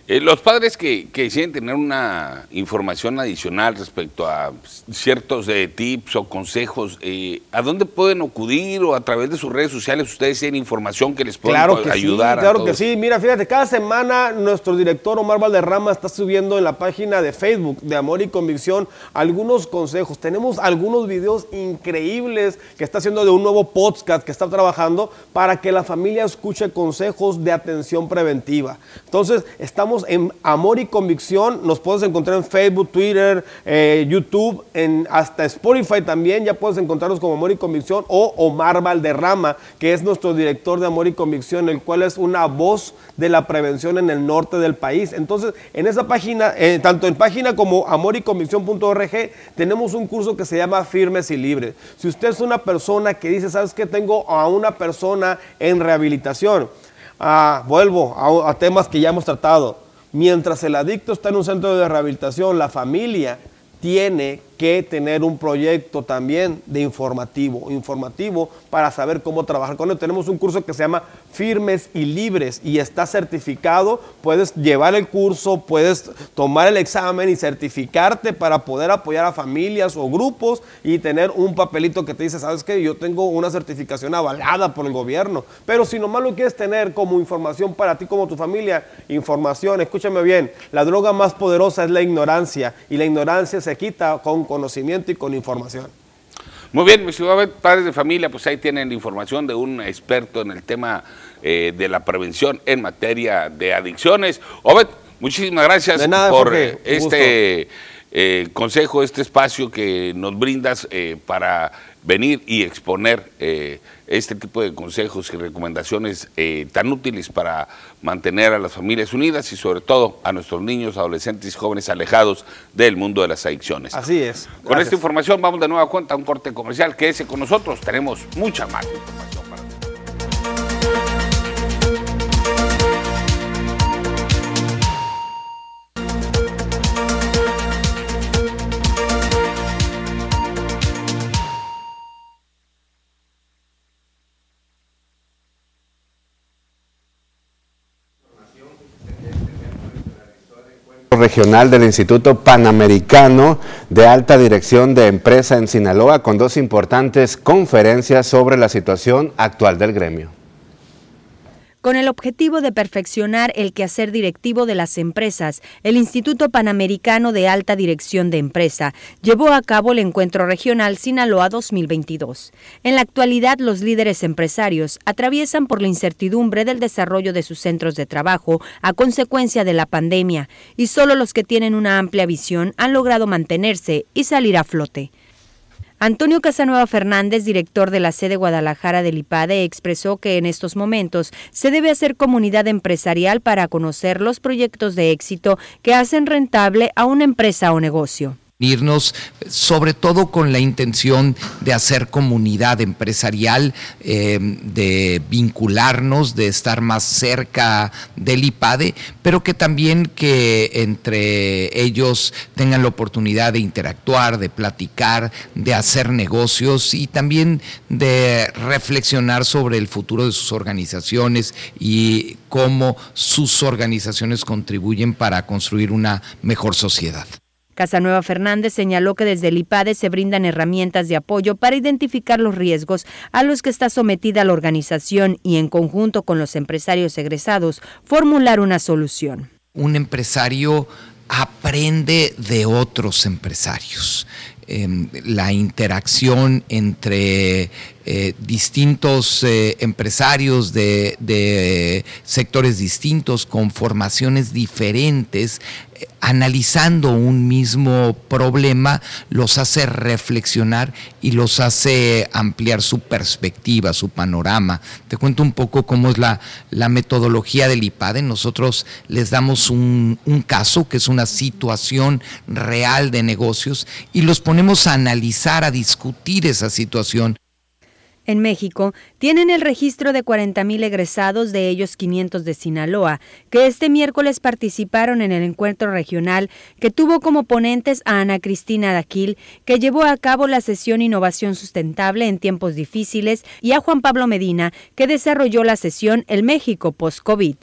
Eh, los padres que, que quieren tener una información adicional respecto a ciertos eh, tips o consejos, eh, ¿a dónde pueden acudir o a través de sus redes sociales ustedes tienen información que les pueda ayudar? Sí, claro que sí. Mira, fíjate, cada semana nuestro director Omar Valderrama está subiendo en la página de Facebook de Amor y Convicción algunos consejos. Tenemos algunos videos increíbles que está haciendo de un nuevo podcast que está trabajando para que la familia escuche consejos de atención preventiva. Entonces, estamos en Amor y Convicción. Nos puedes encontrar en Facebook, Twitter, eh, YouTube, en hasta Spotify también. Ya puedes encontrarnos como Amor y Convicción o Omar Valderrama, que es nuestro director de Amor y Convicción, el cual es una voz de la prevención en el norte del país. Entonces, en esa página, eh, tanto en página como amor y convicción.org, tenemos un curso que se llama Firmes y Libres. Si usted es una persona que dice, ¿sabes qué? Tengo a una persona en rehabilitación. Ah, vuelvo a temas que ya hemos tratado Mientras el adicto está en un centro de rehabilitación, la familia tiene que tener un proyecto también de informativo, informativo para saber cómo trabajar con él. Tenemos un curso que se llama Firmes y Libres y está certificado. Puedes llevar el curso, puedes tomar el examen y certificarte para poder apoyar a familias o grupos y tener un papelito que te dice, sabes que yo tengo una certificación avalada por el gobierno. Pero si nomás lo quieres tener como información para ti, como tu familia, información, escúchame bien, la droga más poderosa es la ignorancia y la ignorancia se quita con conocimiento y con información. Muy bien, mis padres de familia, pues ahí tienen información de un experto en el tema eh, de la prevención en materia de adicciones. Obed, muchísimas gracias por este eh, consejo, este espacio que nos brindas eh, para venir y exponer este tipo de consejos y recomendaciones eh, tan útiles para mantener a las familias unidas y sobre todo a nuestros niños, adolescentes y jóvenes alejados del mundo de las adicciones. Así es. Con esta información vamos de nueva cuenta a un corte comercial. Quédese con nosotros, tenemos mucha más información. Regional del Instituto Panamericano de Alta Dirección de Empresa en Sinaloa con dos importantes conferencias sobre la situación actual del gremio con el objetivo de perfeccionar el quehacer directivo de las empresas, el Instituto Panamericano de Alta Dirección de Empresa llevó a cabo el Encuentro Regional Sinaloa 2022. En la actualidad, los líderes empresarios atraviesan por la incertidumbre del desarrollo de sus centros de trabajo a consecuencia de la pandemia, y solo los que tienen una amplia visión han logrado mantenerse y salir a flote. Antonio Casanueva Fernández, director de la sede Guadalajara del IPADE, expresó que en estos momentos se debe hacer comunidad empresarial para conocer los proyectos de éxito que hacen rentable a una empresa o negocio irnos sobre todo con la intención de hacer comunidad empresarial, eh, de vincularnos, de estar más cerca del IPADE, pero que también que entre ellos tengan la oportunidad de interactuar, de platicar, de hacer negocios y también de reflexionar sobre el futuro de sus organizaciones y cómo sus organizaciones contribuyen para construir una mejor sociedad. Casanueva Fernández señaló que desde el IPADE se brindan herramientas de apoyo para identificar los riesgos a los que está sometida la organización y en conjunto con los empresarios egresados formular una solución. Un empresario aprende de otros empresarios em, la interacción entre eh, distintos eh, empresarios de, sectores distintos, con formaciones diferentes, analizando un mismo problema, los hace reflexionar y los hace ampliar su perspectiva, su panorama. Te cuento un poco cómo es la, la metodología del IPADE. Nosotros les damos un, un caso, que es una situación real de negocios, y los ponemos a analizar, a discutir esa situación en México tienen el registro de 40.000 egresados, de ellos 500 de Sinaloa, que este miércoles participaron en el encuentro regional que tuvo como ponentes a Ana Cristina Daquil, que llevó a cabo la sesión Innovación Sustentable en tiempos difíciles, y a Juan Pablo Medina, que desarrolló la sesión El México Post-COVID.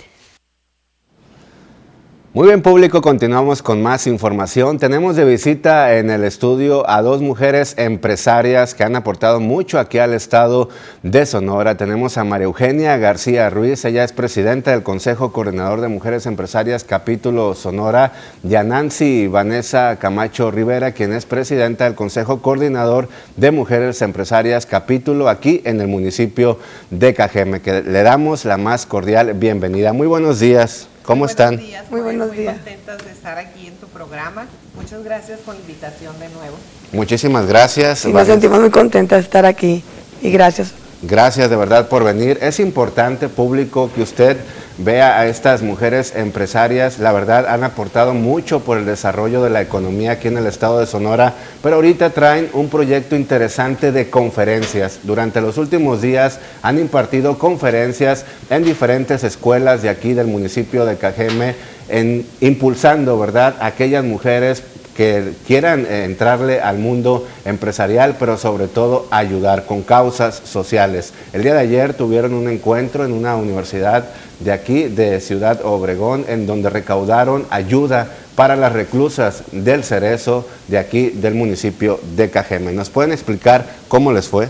Muy bien público, continuamos con más información. Tenemos de visita en el estudio a dos mujeres empresarias que han aportado mucho aquí al estado de Sonora. Tenemos a María Eugenia García Ruiz, ella es presidenta del Consejo Coordinador de Mujeres Empresarias Capítulo Sonora, y a Nancy Vanessa Camacho Rivera, quien es presidenta del Consejo Coordinador de Mujeres Empresarias Capítulo aquí en el municipio de Cajeme, que le damos la más cordial bienvenida. Muy buenos días. ¿Cómo están? muy buenos días. Muy contentas de estar aquí en tu programa. Muchas gracias por la invitación de nuevo. Muchísimas gracias. nos sentimos muy contentas de estar aquí y gracias. Gracias de verdad por venir. Es importante, público, que usted vea a estas mujeres empresarias, la verdad han aportado mucho por el desarrollo de la economía aquí en el estado de Sonora, pero ahorita traen un proyecto interesante de conferencias. Durante los últimos días han impartido conferencias en diferentes escuelas de aquí del municipio de Cajeme, en, impulsando, ¿verdad?, a aquellas mujeres que quieran entrarle al mundo empresarial, pero sobre todo ayudar con causas sociales. El día de ayer tuvieron un encuentro en una universidad de aquí, de Ciudad Obregón, en donde recaudaron ayuda para las reclusas del Cerezo de aquí del municipio de Cajeme. ¿Nos pueden explicar cómo les fue?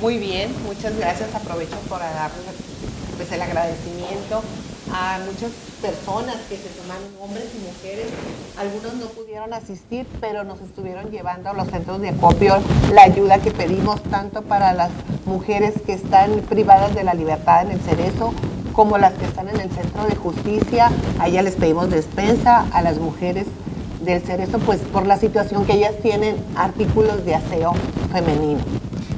Muy bien, muchas gracias. Aprovecho para darles pues, el agradecimiento a muchas personas que se tomaron, hombres y mujeres. Algunos no pudieron asistir, pero nos estuvieron llevando a los centros de acopio la ayuda que pedimos tanto para las mujeres que están privadas de la libertad en el Cerezo como las que están en el centro de justicia. A ellas les pedimos despensa, a las mujeres del cerezo, pues por la situación que ellas tienen artículos de aseo femenino.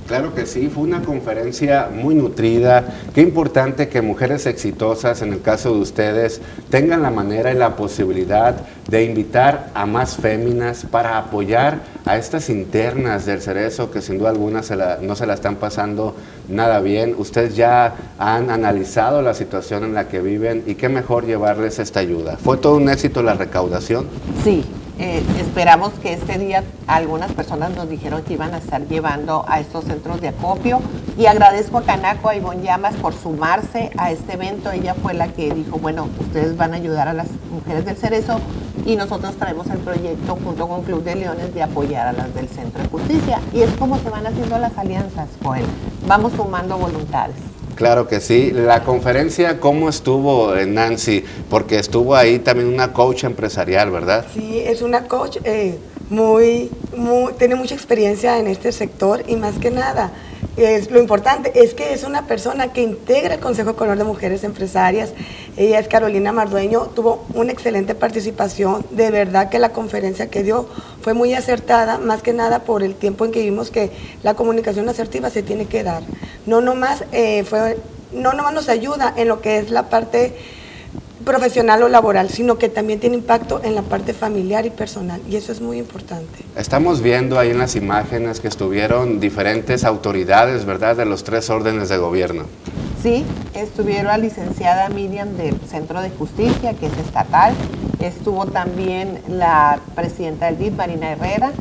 Claro que sí, fue una conferencia muy nutrida. Qué importante que mujeres exitosas, en el caso de ustedes, tengan la manera y la posibilidad de invitar a más féminas para apoyar a estas internas del cerezo que sin duda alguna no se la están pasando nada bien. Ustedes ya han analizado la situación en la que viven y qué mejor llevarles esta ayuda. ¿Fue todo un éxito la recaudación? Sí, eh, esperamos que este día algunas personas nos dijeron que iban a estar llevando a estos centros de acopio y agradezco a Canaco, a Ivonne Llamas por sumarse a este evento. Ella fue la que dijo, bueno, ustedes van a ayudar a las mujeres del Cerezo y nosotros traemos el proyecto junto con Club de Leones de apoyar a las del Centro de Justicia. Y es como se van haciendo las alianzas, Joel. Vamos sumando voluntades. Claro que sí. La conferencia, ¿cómo estuvo, eh, Nancy? Porque estuvo ahí también una coach empresarial, ¿verdad? Sí, es una coach eh, muy, muy, tiene mucha experiencia en este sector y más que nada, es, lo importante es que es una persona que integra el Consejo Color de Mujeres Empresarias. Ella es Carolina Mardueño, tuvo una excelente participación. De verdad que la conferencia que dio fue muy acertada, más que nada por el tiempo en que vimos que la comunicación asertiva se tiene que dar. No nomás, eh, fue, no nomás nos ayuda en lo que es la parte profesional o laboral, sino que también tiene impacto en la parte familiar y personal, y eso es muy importante. Estamos viendo ahí en las imágenes que estuvieron diferentes autoridades, ¿verdad?, de los tres órdenes de gobierno. Sí, estuvieron la licenciada Miriam del Centro de Justicia, que es estatal, estuvo también la presidenta del DIF, Marina Herrera,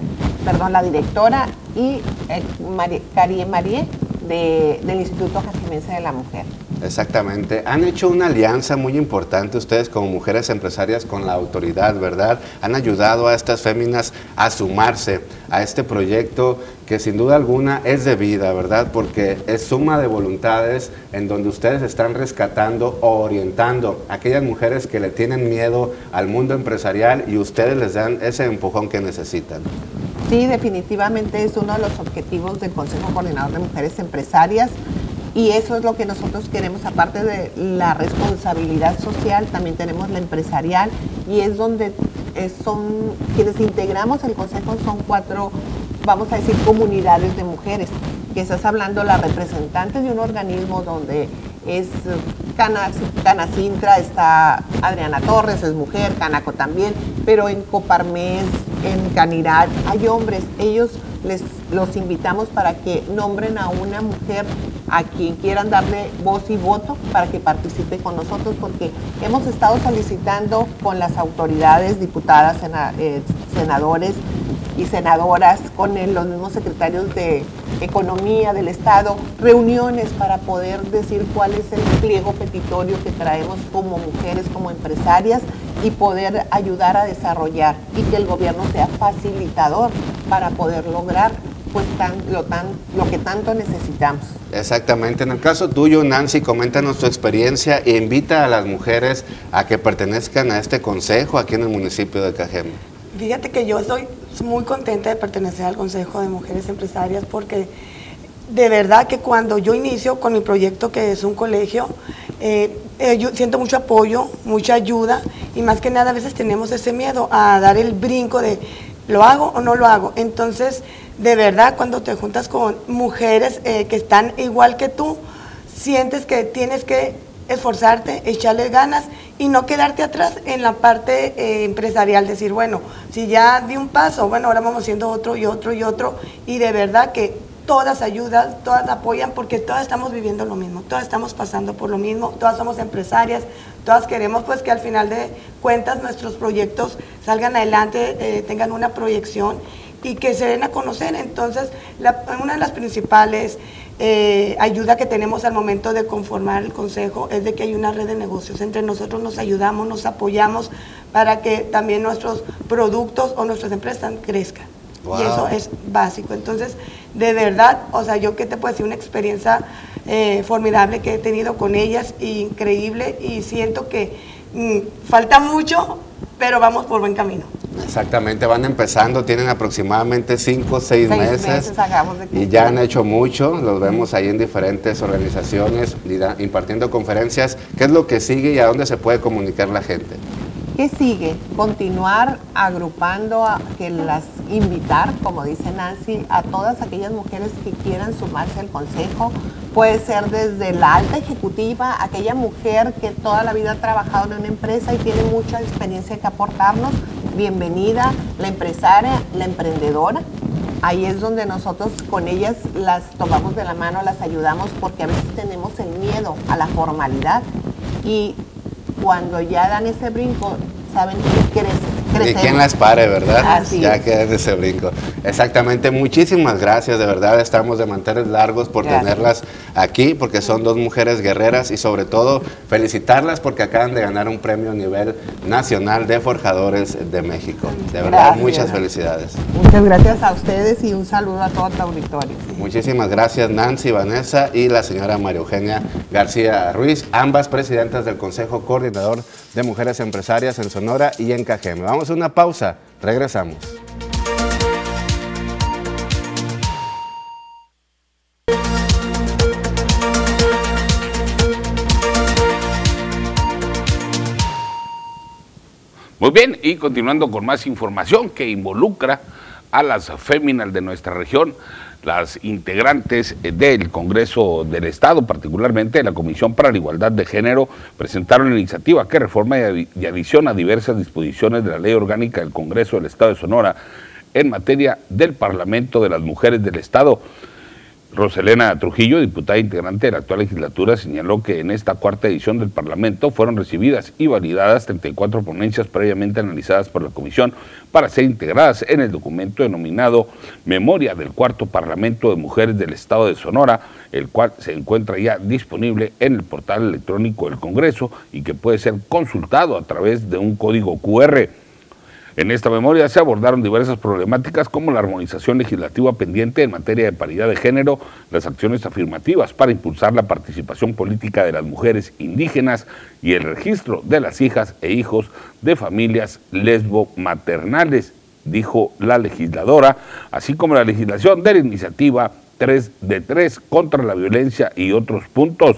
perdón, la directora, y eh, Marie, Marie del Instituto Jacimense de la Mujer. Exactamente. Han hecho una alianza muy importante ustedes como mujeres empresarias con la autoridad, ¿verdad? Han ayudado a estas féminas a sumarse a este proyecto que sin duda alguna es de vida, ¿verdad? Porque es suma de voluntades en donde ustedes están rescatando o orientando a aquellas mujeres que le tienen miedo al mundo empresarial y ustedes les dan ese empujón que necesitan. Sí, definitivamente es uno de los objetivos del Consejo Coordinador de Mujeres Empresarias y eso es lo que nosotros queremos, aparte de la responsabilidad social, también tenemos la empresarial y es donde eh, son quienes integramos el Consejo son cuatro, vamos a decir, comunidades de mujeres, que estás hablando la representante de un organismo donde es Cana, Canacintra, está Adriana Torres, es mujer, Canaco también, pero en Coparmes, en Canidad hay hombres, ellos les los invitamos para que nombren a una mujer a quien quieran darle voz y voto para que participe con nosotros, porque hemos estado solicitando con las autoridades, diputadas, eh, senadores y senadoras, con los mismos secretarios de Economía del Estado, reuniones para poder decir cuál es el pliego petitorio que traemos como mujeres, como empresarias y poder ayudar a desarrollar y que el gobierno sea facilitador para poder lograr pues tan, lo, tan, lo que tanto necesitamos. Exactamente. En el caso tuyo, Nancy, coméntanos tu experiencia e invita a las mujeres a que pertenezcan a este consejo aquí en el municipio de Cajeme. Fíjate que yo estoy muy contenta de pertenecer al Consejo de Mujeres Empresarias porque de verdad que cuando yo inicio con mi proyecto que es un colegio, eh, eh, yo siento mucho apoyo, mucha ayuda y más que nada a veces tenemos ese miedo a dar el brinco de lo hago o no lo hago. Entonces, de verdad, cuando te juntas con mujeres eh, que están igual que tú, sientes que tienes que esforzarte, echarle ganas y no quedarte atrás en la parte eh, empresarial, decir, bueno, si ya di un paso, bueno, ahora vamos haciendo otro y otro y otro, y de verdad que todas ayudan, todas apoyan, porque todas estamos viviendo lo mismo, todas estamos pasando por lo mismo, todas somos empresarias, todas queremos pues que al final de cuentas nuestros proyectos salgan adelante, eh, tengan una proyección y que se den a conocer. Entonces, una de las principales eh, ayuda que tenemos al momento de conformar el consejo es de que hay una red de negocios. Entre nosotros nos ayudamos, nos apoyamos para que también nuestros productos o nuestras empresas crezcan. Y eso es básico. Entonces, de verdad, o sea, yo que te puedo decir una experiencia eh, formidable que he tenido con ellas, increíble, y siento que mm, falta mucho, pero vamos por buen camino. Exactamente, van empezando, tienen aproximadamente 5 o 6 meses, y ya han hecho mucho, los vemos ahí en diferentes organizaciones impartiendo conferencias. ¿Qué es lo que sigue y a dónde se puede comunicar la gente? ¿Qué sigue? Continuar agrupando, a, que las invitar, como dice Nancy, a todas aquellas mujeres que quieran sumarse al consejo. Puede ser desde la alta ejecutiva, aquella mujer que toda la vida ha trabajado en una empresa y tiene mucha experiencia que aportarnos. Bienvenida, la empresaria, la emprendedora. Ahí es donde nosotros con ellas las tomamos de la mano, las ayudamos porque a veces tenemos el miedo a la formalidad y cuando ya dan ese brinco, saben que crecen. Y quién las pare, ¿verdad? Así ya quedan ese brinco. Exactamente. Muchísimas gracias, de verdad. Estamos de mantener largos por tenerlas aquí, porque son dos mujeres guerreras y sobre todo felicitarlas porque acaban de ganar un premio a nivel nacional de forjadores de México. De verdad, muchas felicidades. Muchas gracias a ustedes y un saludo a todo el auditorio. Muchísimas gracias Nancy Vanessa y la señora María Eugenia García Ruiz, ambas presidentas del Consejo Coordinador de Mujeres Empresarias en Sonora y en Cajeme. Vamos a una pausa, regresamos. Muy bien, y continuando con más información que involucra a las féminas de nuestra región, las integrantes del Congreso del Estado, particularmente de la Comisión para la Igualdad de Género, presentaron una iniciativa que reforma y adiciona diversas disposiciones de la Ley Orgánica del Congreso del Estado de Sonora en materia del Parlamento de las Mujeres del Estado. Roselena Trujillo, diputada integrante de la actual legislatura, señaló que en esta cuarta edición del Parlamento fueron recibidas y validadas 34 ponencias previamente analizadas por la Comisión para ser integradas en el documento denominado Memoria del Cuarto Parlamento de Mujeres del Estado de Sonora, el cual se encuentra ya disponible en el portal electrónico del Congreso y que puede ser consultado a través de un código QR. En esta memoria se abordaron diversas problemáticas como la armonización legislativa pendiente en materia de paridad de género, las acciones afirmativas para impulsar la participación política de las mujeres indígenas y el registro de las hijas e hijos de familias lesbo-maternales dijo la legisladora, así como la legislación de la iniciativa 3 de 3 contra la violencia y otros puntos.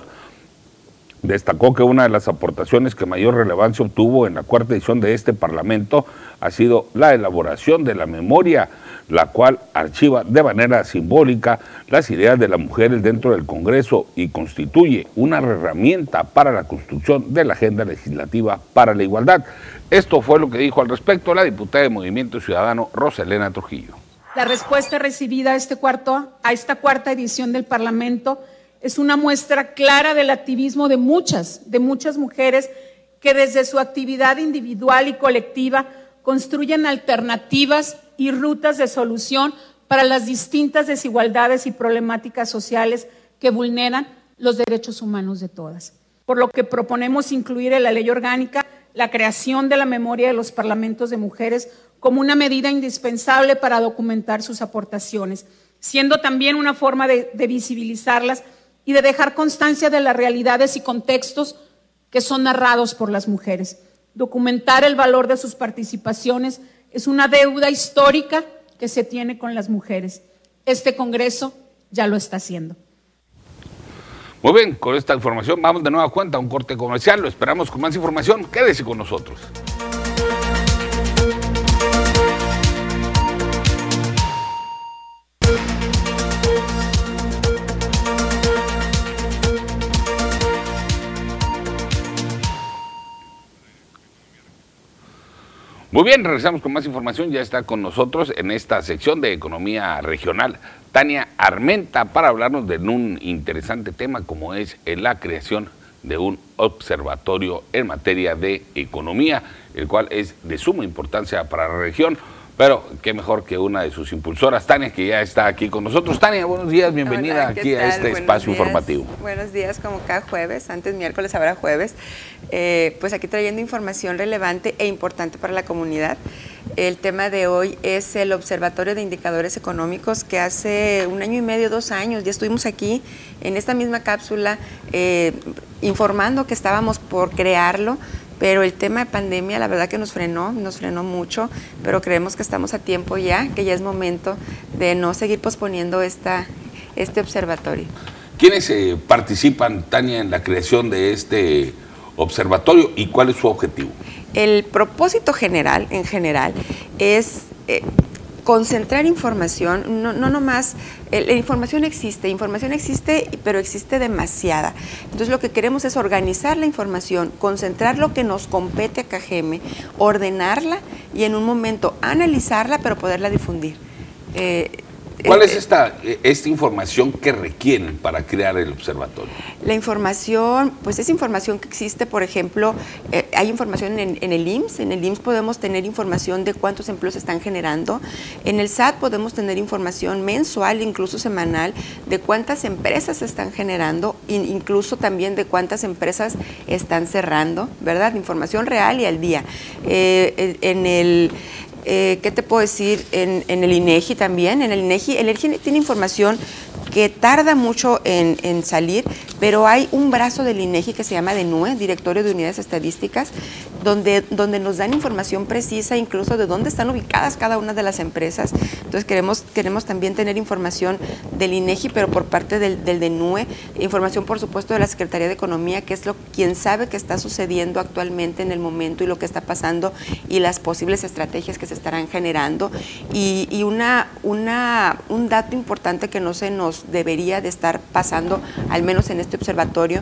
Destacó que una de las aportaciones que mayor relevancia obtuvo en la cuarta edición de este Parlamento ha sido la elaboración de la memoria, la cual archiva de manera simbólica las ideas de las mujeres dentro del Congreso y constituye una herramienta para la construcción de la agenda legislativa para la igualdad. Esto fue lo que dijo al respecto la diputada de Movimiento Ciudadano, Roselena Trujillo. La respuesta recibida a, este cuarto, a esta cuarta edición del Parlamento es una muestra clara del activismo de muchas, de muchas mujeres que desde su actividad individual y colectiva construyen alternativas y rutas de solución para las distintas desigualdades y problemáticas sociales que vulneran los derechos humanos de todas. Por lo que proponemos incluir en la ley orgánica la creación de la memoria de los parlamentos de mujeres como una medida indispensable para documentar sus aportaciones, siendo también una forma de, de visibilizarlas y de dejar constancia de las realidades y contextos que son narrados por las mujeres. Documentar el valor de sus participaciones es una deuda histórica que se tiene con las mujeres. Este Congreso ya lo está haciendo. Muy bien, con esta información vamos de nueva cuenta a un corte comercial. Lo esperamos con más información. Quédese con nosotros. Muy bien, regresamos con más información. Ya está con nosotros en esta sección de Economía Regional Tania Armenta para hablarnos de un interesante tema como es la creación de un observatorio en materia de economía, el cual es de suma importancia para la región. Pero qué mejor que una de sus impulsoras, Tania, que ya está aquí con nosotros. Tania, buenos días, bienvenida aquí a este espacio informativo. Buenos días, como cada jueves, antes miércoles, ahora jueves. Eh, pues aquí trayendo información relevante e importante para la comunidad. El tema de hoy es el Observatorio de Indicadores Económicos que hace un año y medio, dos años, ya estuvimos aquí en esta misma cápsula eh, informando que estábamos por crearlo pero el tema de pandemia la verdad que nos frenó, nos frenó mucho, pero creemos que estamos a tiempo ya, que ya es momento de no seguir posponiendo esta, este observatorio. ¿Quiénes eh, participan, Tania, en la creación de este observatorio y cuál es su objetivo? El propósito general, en general, es eh, concentrar información, no, no nomás, la información existe, información existe, pero existe demasiada. Entonces lo que queremos es organizar la información, concentrar lo que nos compete a Cajeme, ordenarla y en un momento analizarla, pero poderla difundir. Eh, ¿Cuál es esta, esta información que requieren para crear el observatorio? La información, pues es información que existe, por ejemplo, eh, hay información en, el IMSS, en el IMSS podemos tener información de cuántos empleos están generando, en el SAT podemos tener información mensual, incluso semanal, de cuántas empresas están generando, incluso también de cuántas empresas están cerrando, ¿verdad? Información real y al día. Eh, en el eh, ¿qué te puedo decir? En, el INEGI también, en el INEGI, el INEGI tiene información que tarda mucho en, salir, pero hay un brazo del INEGI que se llama DENUE, Directorio de Unidades Estadísticas, donde, donde nos dan información precisa incluso de dónde están ubicadas cada una de las empresas. Entonces queremos, queremos también tener información del INEGI, pero por parte del, del DENUE, información por supuesto de la Secretaría de Economía, que es lo quien sabe qué está sucediendo actualmente en el momento y lo que está pasando y las posibles estrategias que se estarán generando. Y, y una, una, un dato importante que no se nos debería de estar pasando, al menos en este observatorio,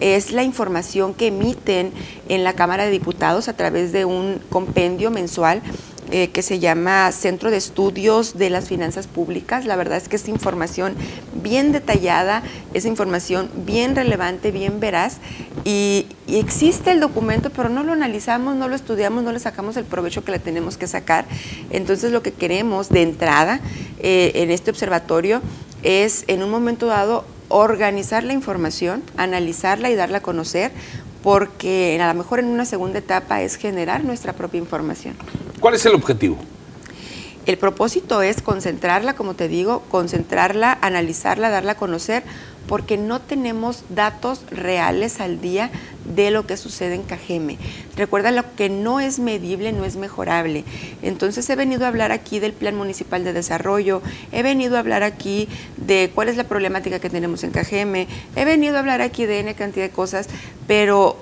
es la información que emiten en la Cámara de Diputados a través de un compendio mensual eh, que se llama Centro de Estudios de las Finanzas Públicas. La verdad es que es información bien detallada, es información bien relevante, bien veraz y, existe el documento, pero no lo analizamos, no lo estudiamos, no le sacamos el provecho que le tenemos que sacar. Entonces lo que queremos de entrada eh, en este observatorio es en un momento dado organizar la información, analizarla y darla a conocer, porque a lo mejor en una segunda etapa es generar nuestra propia información. ¿Cuál es el objetivo? El propósito es concentrarla, como te digo, concentrarla, analizarla, darla a conocer, porque no tenemos datos reales al día de lo que sucede en Cajeme. Recuerda, lo que no es medible no es mejorable. Entonces he venido a hablar aquí del Plan Municipal de Desarrollo, he venido a hablar aquí de cuál es la problemática que tenemos en Cajeme, he venido a hablar aquí de N cantidad de cosas, pero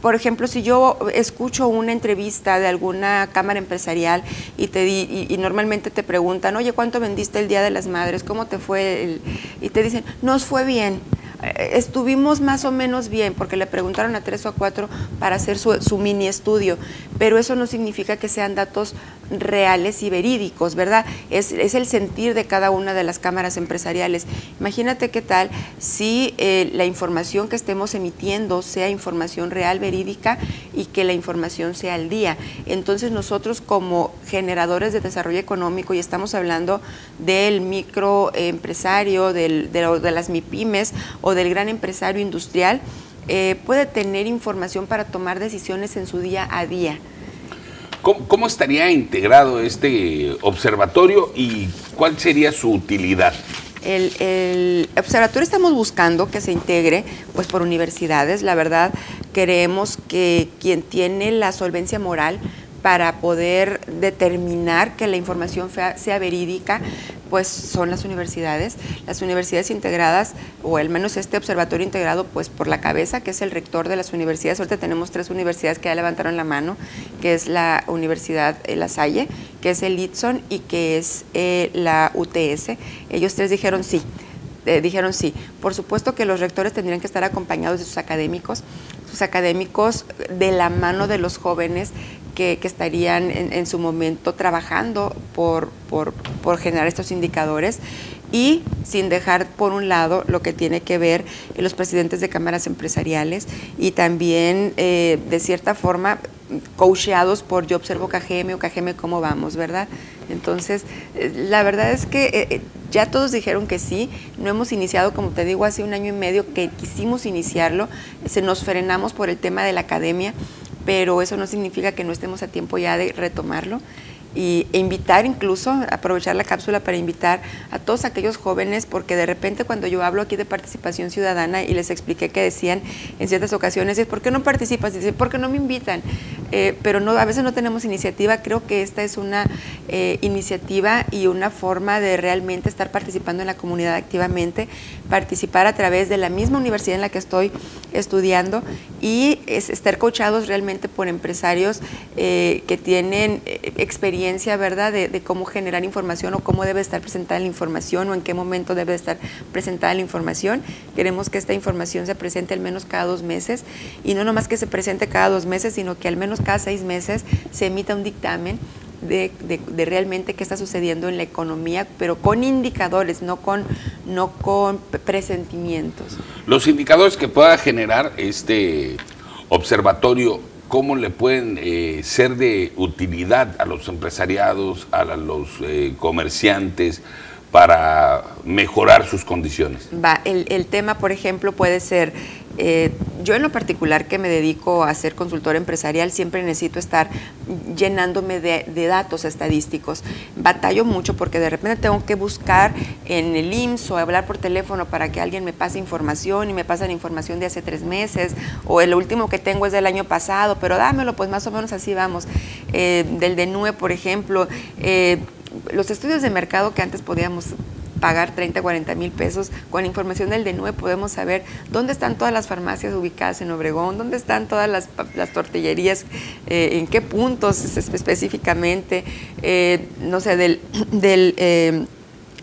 por ejemplo, si yo escucho una entrevista de alguna cámara empresarial y te y, normalmente te preguntan, oye, ¿cuánto vendiste el Día de las Madres? ¿Cómo te fue? y te dicen, nos fue bien. Eh, estuvimos más o menos bien, porque le preguntaron a tres o a cuatro para hacer su, mini estudio, pero eso no significa que sean datos reales y verídicos, ¿verdad? Es, el sentir de cada una de las cámaras empresariales. Imagínate qué tal si eh, la información que estemos emitiendo sea información real, verídica y que la información sea al día. Entonces nosotros como generadores de desarrollo económico, y estamos hablando del microempresario, del, de, de las MIPIMES, o del gran empresario industrial eh, puede tener información para tomar decisiones en su día a día. ¿Cómo, estaría integrado este observatorio y cuál sería su utilidad? El, el, observatorio estamos buscando que se integre pues por universidades. La verdad, queremos que quien tiene la solvencia moral para poder determinar que la información sea verídica, pues son las universidades. Las universidades integradas, o al menos este observatorio integrado, pues por la cabeza, que es el rector de las universidades. Ahorita tenemos tres universidades que ya levantaron la mano, que es la Universidad eh, La Salle, que es el ITSON y que es eh, la UTS. Ellos tres dijeron sí. Eh, dijeron sí. Por supuesto que los rectores tendrían que estar acompañados de sus académicos, sus académicos de la mano de los jóvenes que, estarían en, su momento trabajando por, por, generar estos indicadores y sin dejar por un lado lo que tiene que ver los presidentes de cámaras empresariales y también eh, de cierta forma coacheados por Yo Observo KGM o KGM Cómo Vamos, ¿verdad? Entonces, eh, la verdad es que eh, ya todos dijeron que sí, no hemos iniciado, como te digo, hace un año y medio que quisimos iniciarlo, se nos frenamos por el tema de la academia, pero eso no significa que no estemos a tiempo ya de retomarlo y, e invitar incluso, aprovechar la cápsula para invitar a todos aquellos jóvenes, porque de repente cuando yo hablo aquí de participación ciudadana y les expliqué que decían en ciertas ocasiones, ¿por qué no participas? Dicen, ¿por qué no me invitan? Eh, pero no, a veces no tenemos iniciativa, creo que esta es una eh, iniciativa y una forma de realmente estar participando en la comunidad activamente, participar a través de la misma universidad en la que estoy estudiando y estar coachados realmente por empresarios eh, que tienen experiencia ¿verdad?, de, cómo generar información o cómo debe estar presentada la información o en qué momento debe estar presentada la información. Queremos que esta información se presente al menos cada dos meses y no nomás que se presente cada dos meses, sino que al menos cada seis meses se emita un dictamen de, realmente qué está sucediendo en la economía, pero con indicadores, no con, no con presentimientos. Los indicadores que pueda generar este observatorio cómo le pueden eh, ser de utilidad a los empresariados, a los eh, comerciantes para mejorar sus condiciones. Va, el, tema, por ejemplo, puede ser eh, yo en lo particular que me dedico a ser consultor empresarial, siempre necesito estar llenándome de, datos estadísticos. Batallo mucho porque de repente tengo que buscar en el IMSS o hablar por teléfono para que alguien me pase información y me pasan información de hace tres meses o el último que tengo es del año pasado, pero dámelo, pues más o menos así vamos. Eh, del DENUE, por ejemplo, eh, los estudios de mercado que antes podíamos pagar 30, 40 mil pesos. Con información del DENUE podemos saber dónde están todas las farmacias ubicadas en Obregón, dónde están todas las, tortillerías, eh, en qué puntos específicamente, eh, no sé, [clears throat] del... Eh,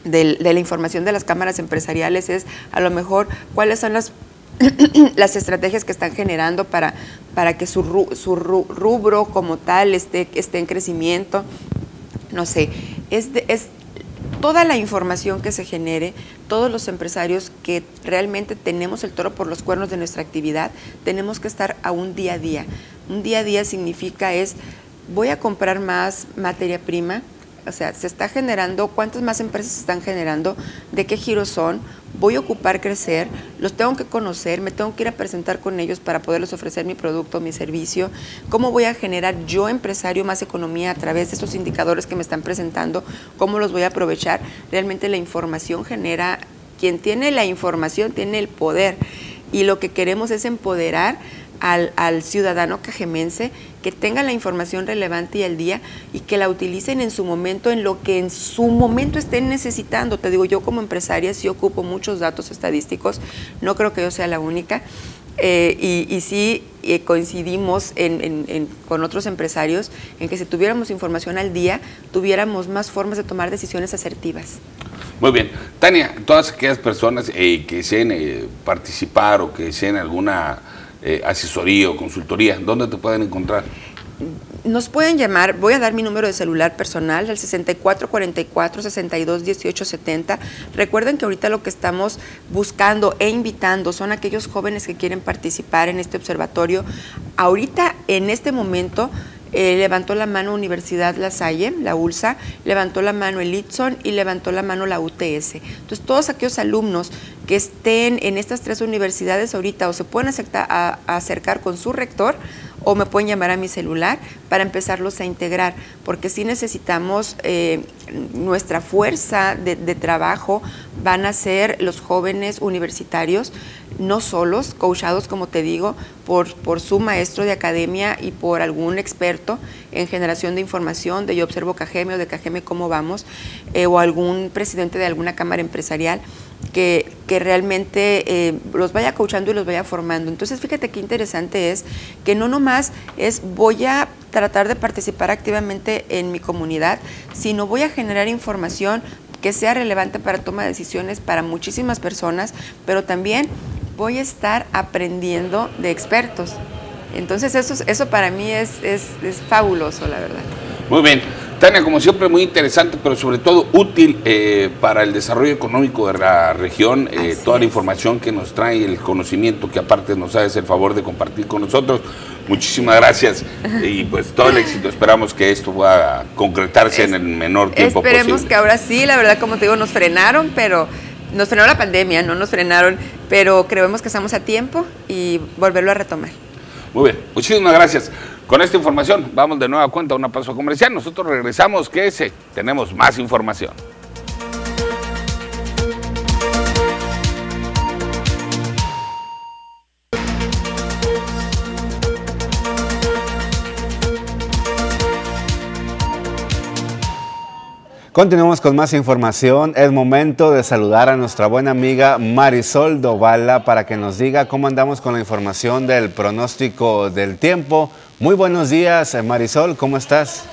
del de la información de las cámaras empresariales es a lo mejor cuáles son las [clears throat] las estrategias que están generando para, para que su, su rubro como tal esté, esté en crecimiento. No sé, es, es toda la información que se genere, todos los empresarios que realmente tenemos el toro por los cuernos de nuestra actividad, tenemos que estar a un día a día. Un día a día significa es, voy a comprar más materia prima, o sea, se está generando, cuántas más empresas se están generando, de qué giros son, voy a ocupar crecer, los tengo que conocer, me tengo que ir a presentar con ellos para poderles ofrecer mi producto, mi servicio, cómo voy a generar yo empresario más economía a través de estos indicadores que me están presentando, cómo los voy a aprovechar. Realmente la información genera, quien tiene la información tiene el poder. Y lo que queremos es empoderar al, al, ciudadano cajemense que tenga la información relevante y al día y que la utilicen en su momento, en lo que en su momento estén necesitando. Te digo, yo como empresaria sí ocupo muchos datos estadísticos, no creo que yo sea la única. Eh, y, y, sí eh, coincidimos con otros empresarios en que si tuviéramos información al día, tuviéramos más formas de tomar decisiones asertivas. Muy bien. Tania, todas aquellas personas eh, que deseen participar o que deseen alguna asesoría o consultoría, ¿dónde te pueden encontrar? Nos pueden llamar, voy a dar mi número de celular personal, el 6444-621870. Recuerden que ahorita lo que estamos buscando e invitando son aquellos jóvenes que quieren participar en este observatorio. Ahorita, en este momento, eh, levantó la mano Universidad La Salle, la ULSA, levantó la mano el ITSON y levantó la mano la UTS. Entonces, todos aquellos alumnos que estén en estas tres universidades ahorita o se pueden acercar con su rector, o me pueden llamar a mi celular para empezarlos a integrar, porque si necesitamos eh, nuestra fuerza de, trabajo, van a ser los jóvenes universitarios, no solos, coachados, como te digo, por, por su maestro de academia y por algún experto en generación de información, de Yo Observo Cajeme o de Cajeme Cómo Vamos, eh, o algún presidente de alguna cámara empresarial que, realmente eh, los vaya coachando y los vaya formando. Entonces, fíjate qué interesante es que no nomás es voy a tratar de participar activamente en mi comunidad, sino voy a generar información que sea relevante para toma de decisiones para muchísimas personas, pero también voy a estar aprendiendo de expertos. Entonces eso, eso para mí es, es, es fabuloso, la verdad. Muy bien. Tania, como siempre, muy interesante, pero sobre todo útil eh, para el desarrollo económico de la región. Eh, toda la información que nos trae, el conocimiento que aparte nos hace el favor de compartir con nosotros. Muchísimas gracias [laughs] y pues todo el éxito. Esperamos que esto pueda concretarse en el menor tiempo posible. Esperemos que ahora sí, la verdad, como te digo, nos frenaron, pero nos frenó la pandemia, no nos frenaron, pero creemos que estamos a tiempo y volverlo a retomar. Muy bien, muchísimas gracias. Con esta información vamos de nueva cuenta a una paso comercial. Nosotros regresamos, que tenemos más información. Continuamos con más información. Es momento de saludar a nuestra buena amiga Marisol Dovala para que nos diga cómo andamos con la información del pronóstico del tiempo. Muy buenos días, Marisol, ¿cómo estás?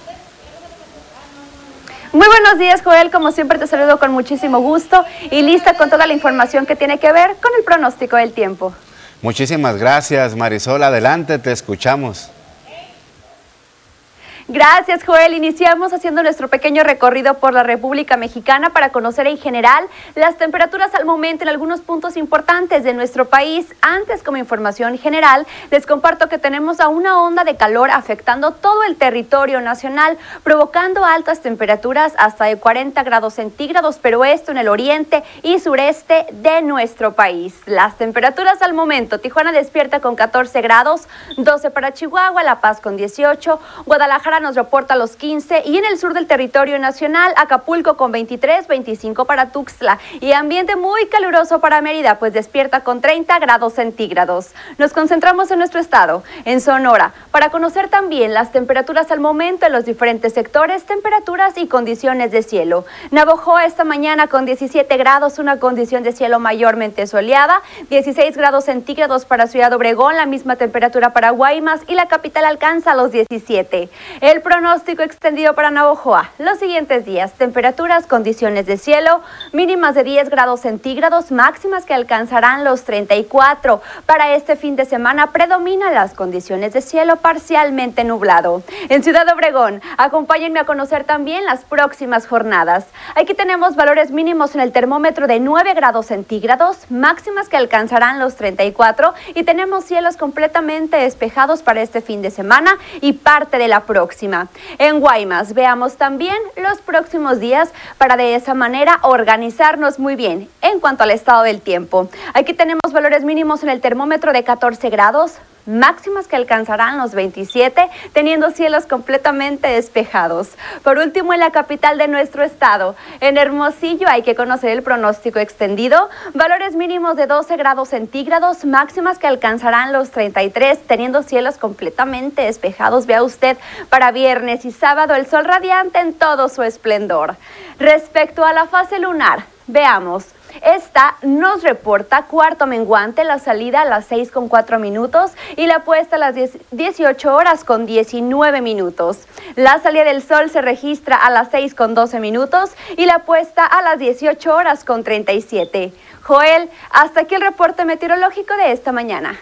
Muy buenos días, Joel. Como siempre te saludo con muchísimo gusto y lista con toda la información que tiene que ver con el pronóstico del tiempo. Muchísimas gracias, Marisol. Adelante, te escuchamos. Gracias, Joel. Iniciamos haciendo nuestro pequeño recorrido por la República Mexicana para conocer en general las temperaturas al momento en algunos puntos importantes de nuestro país. Antes, como información general, les comparto que tenemos a una onda de calor afectando todo el territorio nacional, provocando altas temperaturas hasta de 40 grados centígrados, pero esto en el oriente y sureste de nuestro país. Las temperaturas al momento, Tijuana despierta con 14 grados, 12 para Chihuahua, La Paz con 18, Guadalajara nos reporta los 15 y en el sur del territorio nacional, Acapulco con 23, 25 para Tuxtla y ambiente muy caluroso para Mérida, pues despierta con 30 grados centígrados. Nos concentramos en nuestro estado, en Sonora, para conocer también las temperaturas al momento en los diferentes sectores, temperaturas y condiciones de cielo. Navojoa esta mañana con 17 grados, una condición de cielo mayormente soleada, 16 grados centígrados para Ciudad Obregón, la misma temperatura para Guaymas y la capital alcanza los 17. El pronóstico extendido para Navojoa. Los siguientes días, temperaturas, condiciones de cielo, mínimas de 10 grados centígrados, máximas que alcanzarán los 34. Para este fin de semana predominan las condiciones de cielo parcialmente nublado. En Ciudad Obregón, acompáñenme a conocer también las próximas jornadas. Aquí tenemos valores mínimos en el termómetro de 9 grados centígrados, máximas que alcanzarán los 34 y tenemos cielos completamente despejados para este fin de semana y parte de la próxima. En Guaymas veamos también los próximos días para de esa manera organizarnos muy bien en cuanto al estado del tiempo. Aquí tenemos valores mínimos en el termómetro de 14 grados, máximas que alcanzarán los 27, teniendo cielos completamente despejados. Por último, en la capital de nuestro estado, en Hermosillo, hay que conocer el pronóstico extendido, valores mínimos de 12 grados centígrados, máximas que alcanzarán los 33, teniendo cielos completamente despejados. Vea usted, para viernes y sábado el sol radiante en todo su esplendor. Respecto a la fase lunar, veamos. Esta nos reporta cuarto menguante, la salida a las 6 con 4 minutos y la puesta a las 18 horas con 19 minutos. La salida del sol se registra a las 6 con 12 minutos y la puesta a las 18 horas con 37. Joel, hasta aquí el reporte meteorológico de esta mañana.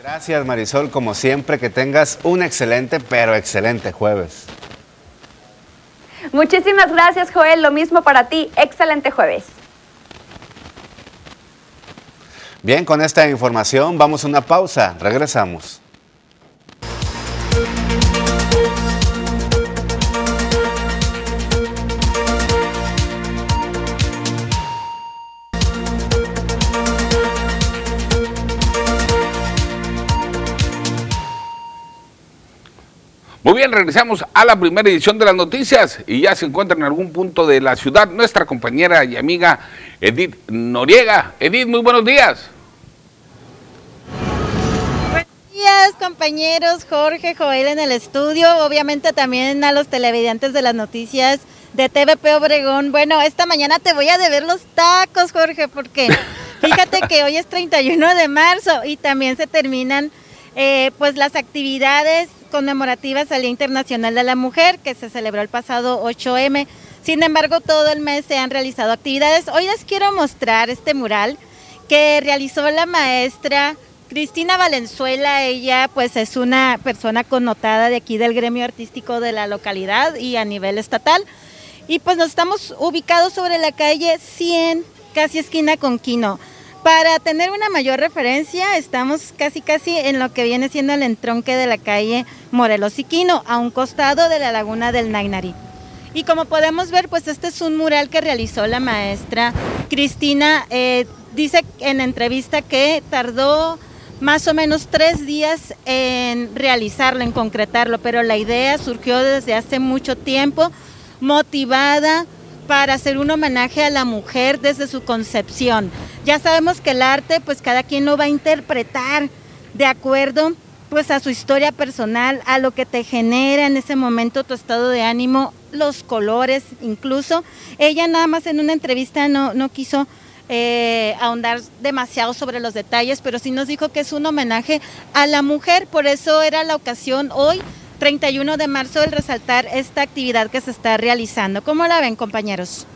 Gracias Marisol, como siempre, que tengas un excelente, pero excelente jueves. Muchísimas gracias Joel, lo mismo para ti, excelente jueves. Bien, con esta información vamos a una pausa, regresamos. Muy bien, regresamos a la primera edición de las noticias y ya se encuentra en algún punto de la ciudad nuestra compañera y amiga Edith Noriega. Edith, muy buenos días. Buenos días, compañeros, Jorge, Joel en el estudio, obviamente también a los televidentes de las noticias de TVP Obregón. Bueno, esta mañana te voy a deber los tacos, Jorge, porque [laughs] fíjate que hoy es 31 de marzo y también se terminan eh, pues las actividades conmemorativas al Día Internacional de la Mujer, que se celebró el pasado 8M. Sin embargo, todo el mes se han realizado actividades. Hoy les quiero mostrar este mural que realizó la maestra Cristina Valenzuela. Ella pues es una persona connotada de aquí del gremio artístico de la localidad y a nivel estatal. Y pues nos estamos ubicados sobre la calle 100, casi esquina con Quino. Para tener una mayor referencia, estamos casi casi en lo que viene siendo el entronque de la calle Morelos y Quino, a un costado de la laguna del Nainari. Y como podemos ver, pues este es un mural que realizó la maestra Cristina. Eh, dice en entrevista que tardó más o menos tres días en realizarlo, en concretarlo, pero la idea surgió desde hace mucho tiempo, motivada para hacer un homenaje a la mujer desde su concepción. Ya sabemos que el arte, pues cada quien lo va a interpretar de acuerdo pues a su historia personal, a lo que te genera en ese momento tu estado de ánimo, los colores incluso. Ella nada más en una entrevista no, no quiso eh, ahondar demasiado sobre los detalles, pero sí nos dijo que es un homenaje a la mujer, por eso era la ocasión hoy 31 de marzo el resaltar esta actividad que se está realizando. ¿Cómo la ven, compañeros?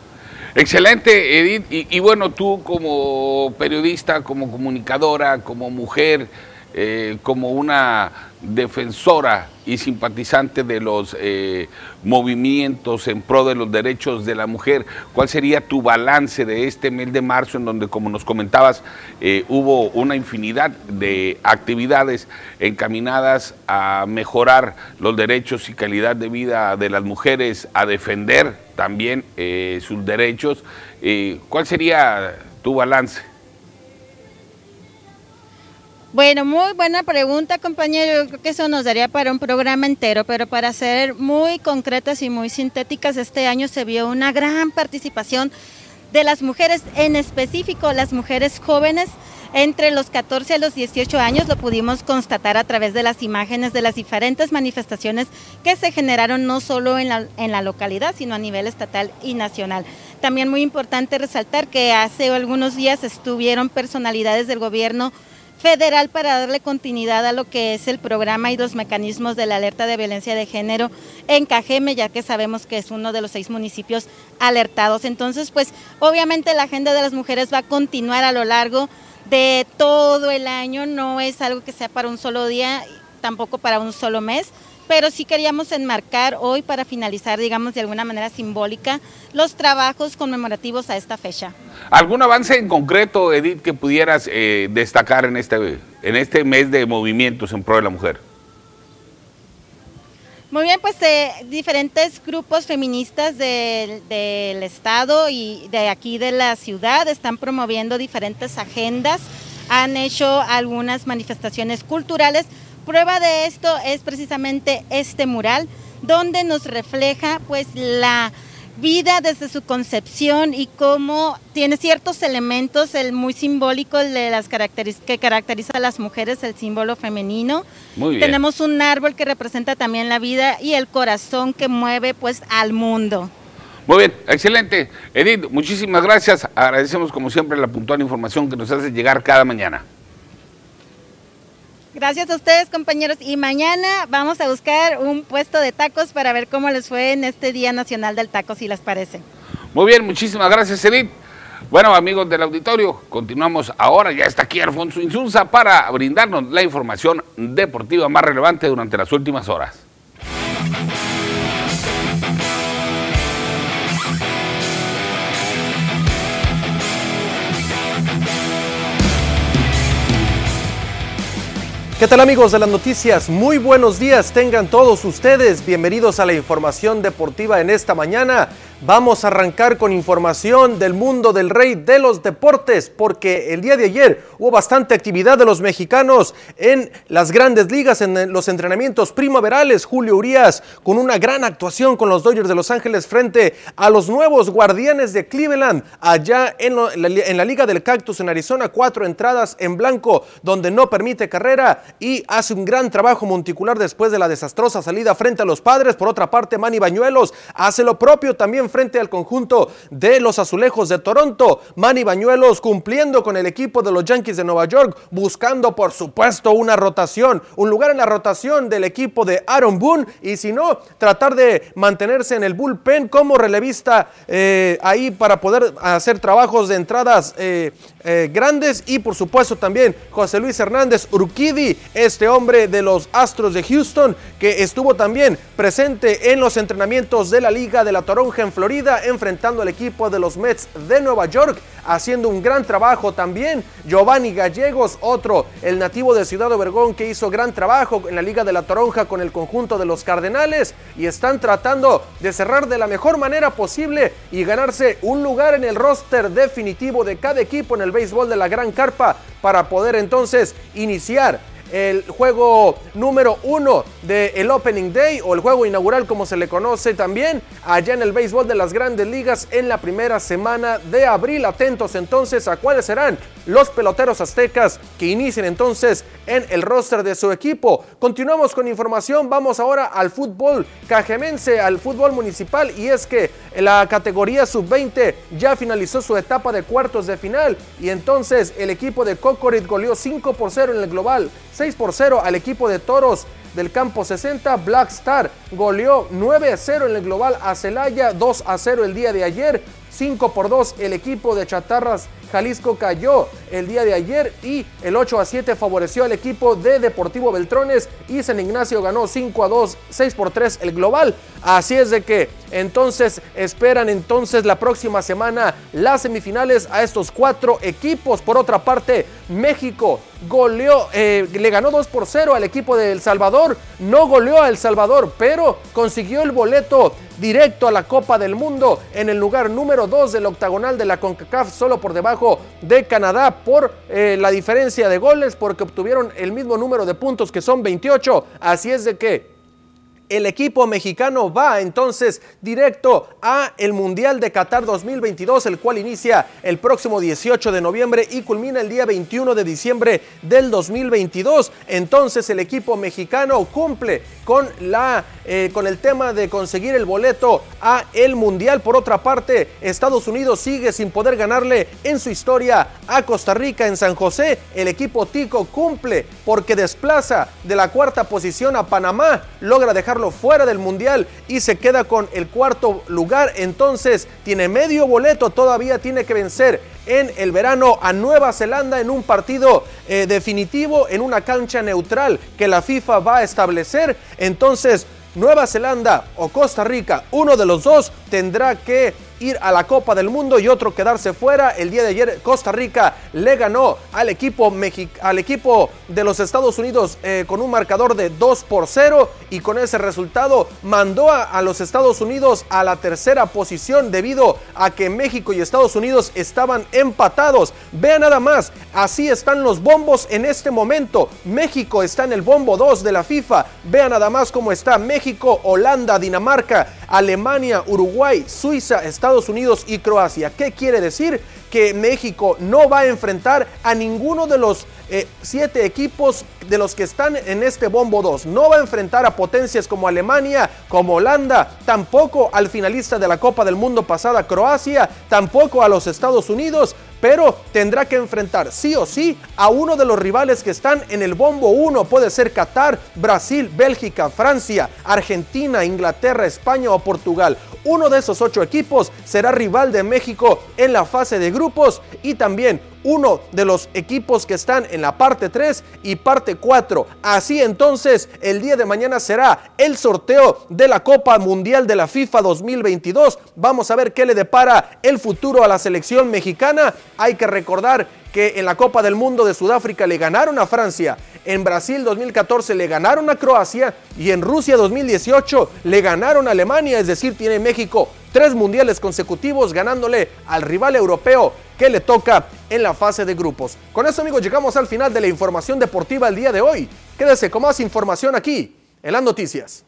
Excelente, Edith. Y, bueno, tú como periodista, como comunicadora, como mujer, eh, como una defensora y simpatizante de los eh, movimientos en pro de los derechos de la mujer. ¿Cuál sería tu balance de este mes de marzo en donde, como nos comentabas, eh, hubo una infinidad de actividades encaminadas a mejorar los derechos y calidad de vida de las mujeres, a defender también sus derechos? ¿Cuál sería tu balance? Bueno, muy buena pregunta, compañero. Yo creo que eso nos daría para un programa entero, pero para ser muy concretas y muy sintéticas, este año se vio una gran participación de las mujeres, en específico las mujeres jóvenes entre los 14 a los 18 años, lo pudimos constatar a través de las imágenes de las diferentes manifestaciones que se generaron no solo en la, en la localidad, sino a nivel estatal y nacional. También muy importante resaltar que hace algunos días estuvieron personalidades del gobierno federal para darle continuidad a lo que es el programa y los mecanismos de la alerta de violencia de género en Cajeme, ya que sabemos que es uno de los seis municipios alertados. Entonces, pues obviamente la agenda de las mujeres va a continuar a lo largo de todo el año, no es algo que sea para un solo día, tampoco para un solo mes pero sí queríamos enmarcar hoy para finalizar, digamos, de alguna manera simbólica, los trabajos conmemorativos a esta fecha. ¿Algún avance en concreto, Edith, que pudieras eh, destacar en este, en este mes de movimientos en pro de la mujer? Muy bien, pues eh, diferentes grupos feministas del, Estado y de aquí de la ciudad están promoviendo diferentes agendas han hecho algunas manifestaciones culturales. Prueba de esto es precisamente este mural, donde nos refleja pues la vida desde su concepción y cómo tiene ciertos elementos, el muy simbólico de las que caracteriza a las mujeres, el símbolo femenino. Muy bien. Tenemos un árbol que representa también la vida y el corazón que mueve pues al mundo. Muy bien, excelente. Edith, muchísimas gracias. Agradecemos como siempre la puntual información que nos hace llegar cada mañana. Gracias a ustedes compañeros y mañana vamos a buscar un puesto de tacos para ver cómo les fue en este Día Nacional del Taco, si les parece. Muy bien, muchísimas gracias, Edith. Bueno, amigos del auditorio, continuamos ahora. Ya está aquí Alfonso Insunza para brindarnos la información deportiva más relevante durante las últimas horas. ¿Qué tal amigos de las noticias? Muy buenos días tengan todos ustedes. Bienvenidos a la información deportiva en esta mañana. Vamos a arrancar con información del mundo del rey de los deportes, porque el día de ayer hubo bastante actividad de los mexicanos en las grandes ligas, en los entrenamientos primaverales. Julio Urias con una gran actuación con los Dodgers de Los Ángeles frente a los nuevos guardianes de Cleveland, allá en, la Liga del Cactus en Arizona, cuatro entradas en blanco, donde no permite carrera y hace un gran trabajo monticular después de la desastrosa salida frente a los padres. Por otra parte, Manny Bañuelos hace lo propio también frente al conjunto de los azulejos de Toronto. Manny Bañuelos cumpliendo con el equipo de los Yankees de Nueva York, buscando por supuesto una rotación, un lugar en la rotación del equipo de Aaron Boone y si no, tratar de mantenerse en el bullpen como relevista eh, ahí para poder hacer trabajos de entradas eh, eh, grandes y por supuesto también José Luis Hernández Urquidi, este hombre de los Astros de Houston que estuvo también presente en los entrenamientos de la Liga de la Toronja en Florida enfrentando al equipo de los Mets de Nueva York haciendo un gran trabajo también. Giovanni Gallegos, otro el nativo de Ciudad Obregón que hizo gran trabajo en la Liga de la Toronja con el conjunto de los Cardenales y están tratando de cerrar de la mejor manera posible y ganarse un lugar en el roster definitivo de cada equipo en el béisbol de la Gran Carpa para poder entonces iniciar el juego número uno del Opening Day o el juego inaugural como se le conoce también allá en el béisbol de las grandes ligas en la primera semana de abril. Atentos entonces a cuáles serán los peloteros aztecas que inicien entonces en el roster de su equipo. Continuamos con información, vamos ahora al fútbol cajemense, al fútbol municipal y es que la categoría sub-20 ya finalizó su etapa de cuartos de final y entonces el equipo de Cocorit goleó 5 por 0 en el global, 6 por 0 al equipo de Toros del campo 60, Black Star goleó 9 a 0 en el global a Celaya, 2 a 0 el día de ayer, 5 por 2 el equipo de Chatarras Jalisco cayó el día de ayer y el 8 a 7 favoreció al equipo de Deportivo Beltrones y San Ignacio ganó 5 a 2, 6 por 3 el global. Así es de que entonces esperan entonces la próxima semana las semifinales a estos cuatro equipos. Por otra parte, México goleó, eh, le ganó 2 por 0 al equipo de El Salvador. No goleó a El Salvador, pero consiguió el boleto directo a la Copa del Mundo en el lugar número 2 del octagonal de la CONCACAF, solo por debajo de Canadá por eh, la diferencia de goles, porque obtuvieron el mismo número de puntos que son 28. Así es de que el equipo mexicano va entonces directo a el Mundial de Qatar 2022, el cual inicia el próximo 18 de noviembre y culmina el día 21 de diciembre del 2022. Entonces el equipo mexicano cumple con, la, eh, con el tema de conseguir el boleto a el Mundial. Por otra parte, Estados Unidos sigue sin poder ganarle en su historia a Costa Rica en San José. El equipo Tico cumple porque desplaza de la cuarta posición a Panamá, logra dejar fuera del mundial y se queda con el cuarto lugar. Entonces tiene medio boleto, todavía tiene que vencer en el verano a Nueva Zelanda en un partido eh, definitivo en una cancha neutral que la FIFA va a establecer. Entonces Nueva Zelanda o Costa Rica, uno de los dos tendrá que ir a la Copa del Mundo y otro quedarse fuera. El día de ayer Costa Rica le ganó al equipo, al equipo de los Estados Unidos eh, con un marcador de 2 por 0 y con ese resultado mandó a, los Estados Unidos a la tercera posición debido a que México y Estados Unidos estaban empatados. Vean nada más, así están los bombos en este momento. México está en el bombo 2 de la FIFA. Vean nada más cómo está México, Holanda, Dinamarca, Alemania, Uruguay, Suiza, Unidos y Croacia. ¿Qué quiere decir? Que México no va a enfrentar a ninguno de los eh, siete equipos de los que están en este bombo 2. No va a enfrentar a potencias como Alemania, como Holanda, tampoco al finalista de la Copa del Mundo pasada, Croacia, tampoco a los Estados Unidos, pero tendrá que enfrentar sí o sí a uno de los rivales que están en el bombo 1. Puede ser Qatar, Brasil, Bélgica, Francia, Argentina, Inglaterra, España o Portugal. Uno de esos ocho equipos será rival de México en la fase de grupos y también uno de los equipos que están en la parte 3 y parte 4. Así entonces, el día de mañana será el sorteo de la Copa Mundial de la FIFA 2022. Vamos a ver qué le depara el futuro a la selección mexicana. Hay que recordar que en la Copa del Mundo de Sudáfrica le ganaron a Francia, en Brasil 2014 le ganaron a Croacia y en Rusia 2018 le ganaron a Alemania, es decir, tiene México tres mundiales consecutivos ganándole al rival europeo que le toca en la fase de grupos. Con eso amigos llegamos al final de la información deportiva el día de hoy. Quédese con más información aquí en las noticias.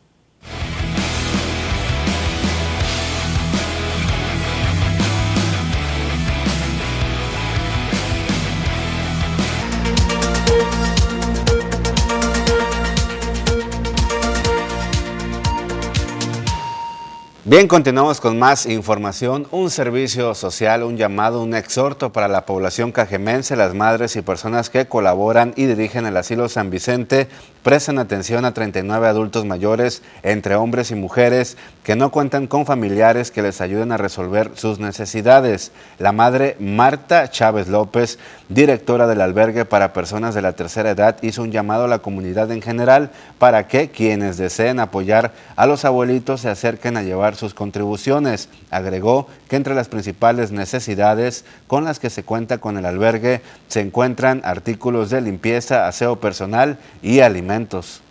Bien, continuamos con más información. Un servicio social, un llamado, un exhorto para la población cajemense, las madres y personas que colaboran y dirigen el asilo San Vicente. Presten atención a 39 adultos mayores, entre hombres y mujeres, que no cuentan con familiares que les ayuden a resolver sus necesidades. La madre Marta Chávez López, directora del albergue para personas de la tercera edad, hizo un llamado a la comunidad en general para que quienes deseen apoyar a los abuelitos se acerquen a llevar sus contribuciones. Agregó que entre las principales necesidades con las que se cuenta con el albergue se encuentran artículos de limpieza, aseo personal y alimentos.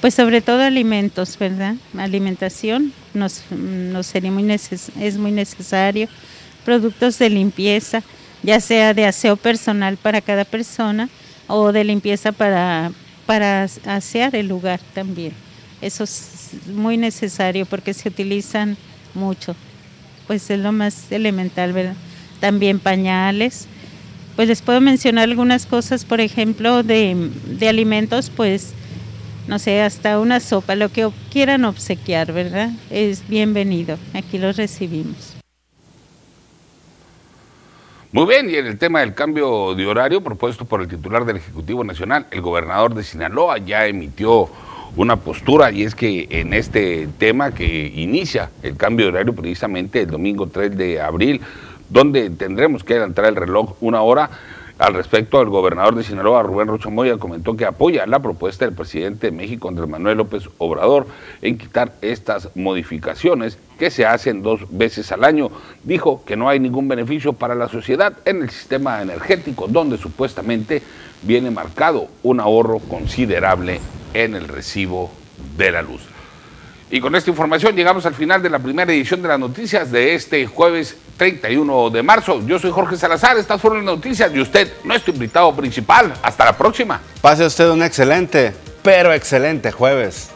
Pues sobre todo alimentos, ¿verdad? Alimentación nos, sería muy es muy necesario. Productos de limpieza, ya sea de aseo personal para cada persona o de limpieza para, para asear el lugar también. Eso muy necesario porque se utilizan mucho. Pues es lo más elemental, ¿verdad? También pañales. Pues les puedo mencionar algunas cosas, por ejemplo, de, de alimentos, pues no sé, hasta una sopa, lo que quieran obsequiar, ¿verdad? Es bienvenido, aquí los recibimos. Muy bien, y en el tema del cambio de horario propuesto por el titular del Ejecutivo Nacional, el gobernador de Sinaloa ya emitió una postura y es que en este tema que inicia el cambio de horario precisamente el domingo 3 de abril, donde tendremos que adelantar el reloj una hora, al respecto, el gobernador de Sinaloa, Rubén Rocha Moya, comentó que apoya la propuesta del presidente de México, Andrés Manuel López Obrador, en quitar estas modificaciones que se hacen dos veces al año. Dijo que no hay ningún beneficio para la sociedad en el sistema energético, donde supuestamente viene marcado un ahorro considerable en el recibo de la luz. Y con esta información llegamos al final de la primera edición de las noticias de este jueves 31 de marzo. Yo soy Jorge Salazar, estas fueron las noticias y usted, nuestro invitado principal. Hasta la próxima. Pase usted un excelente, pero excelente jueves.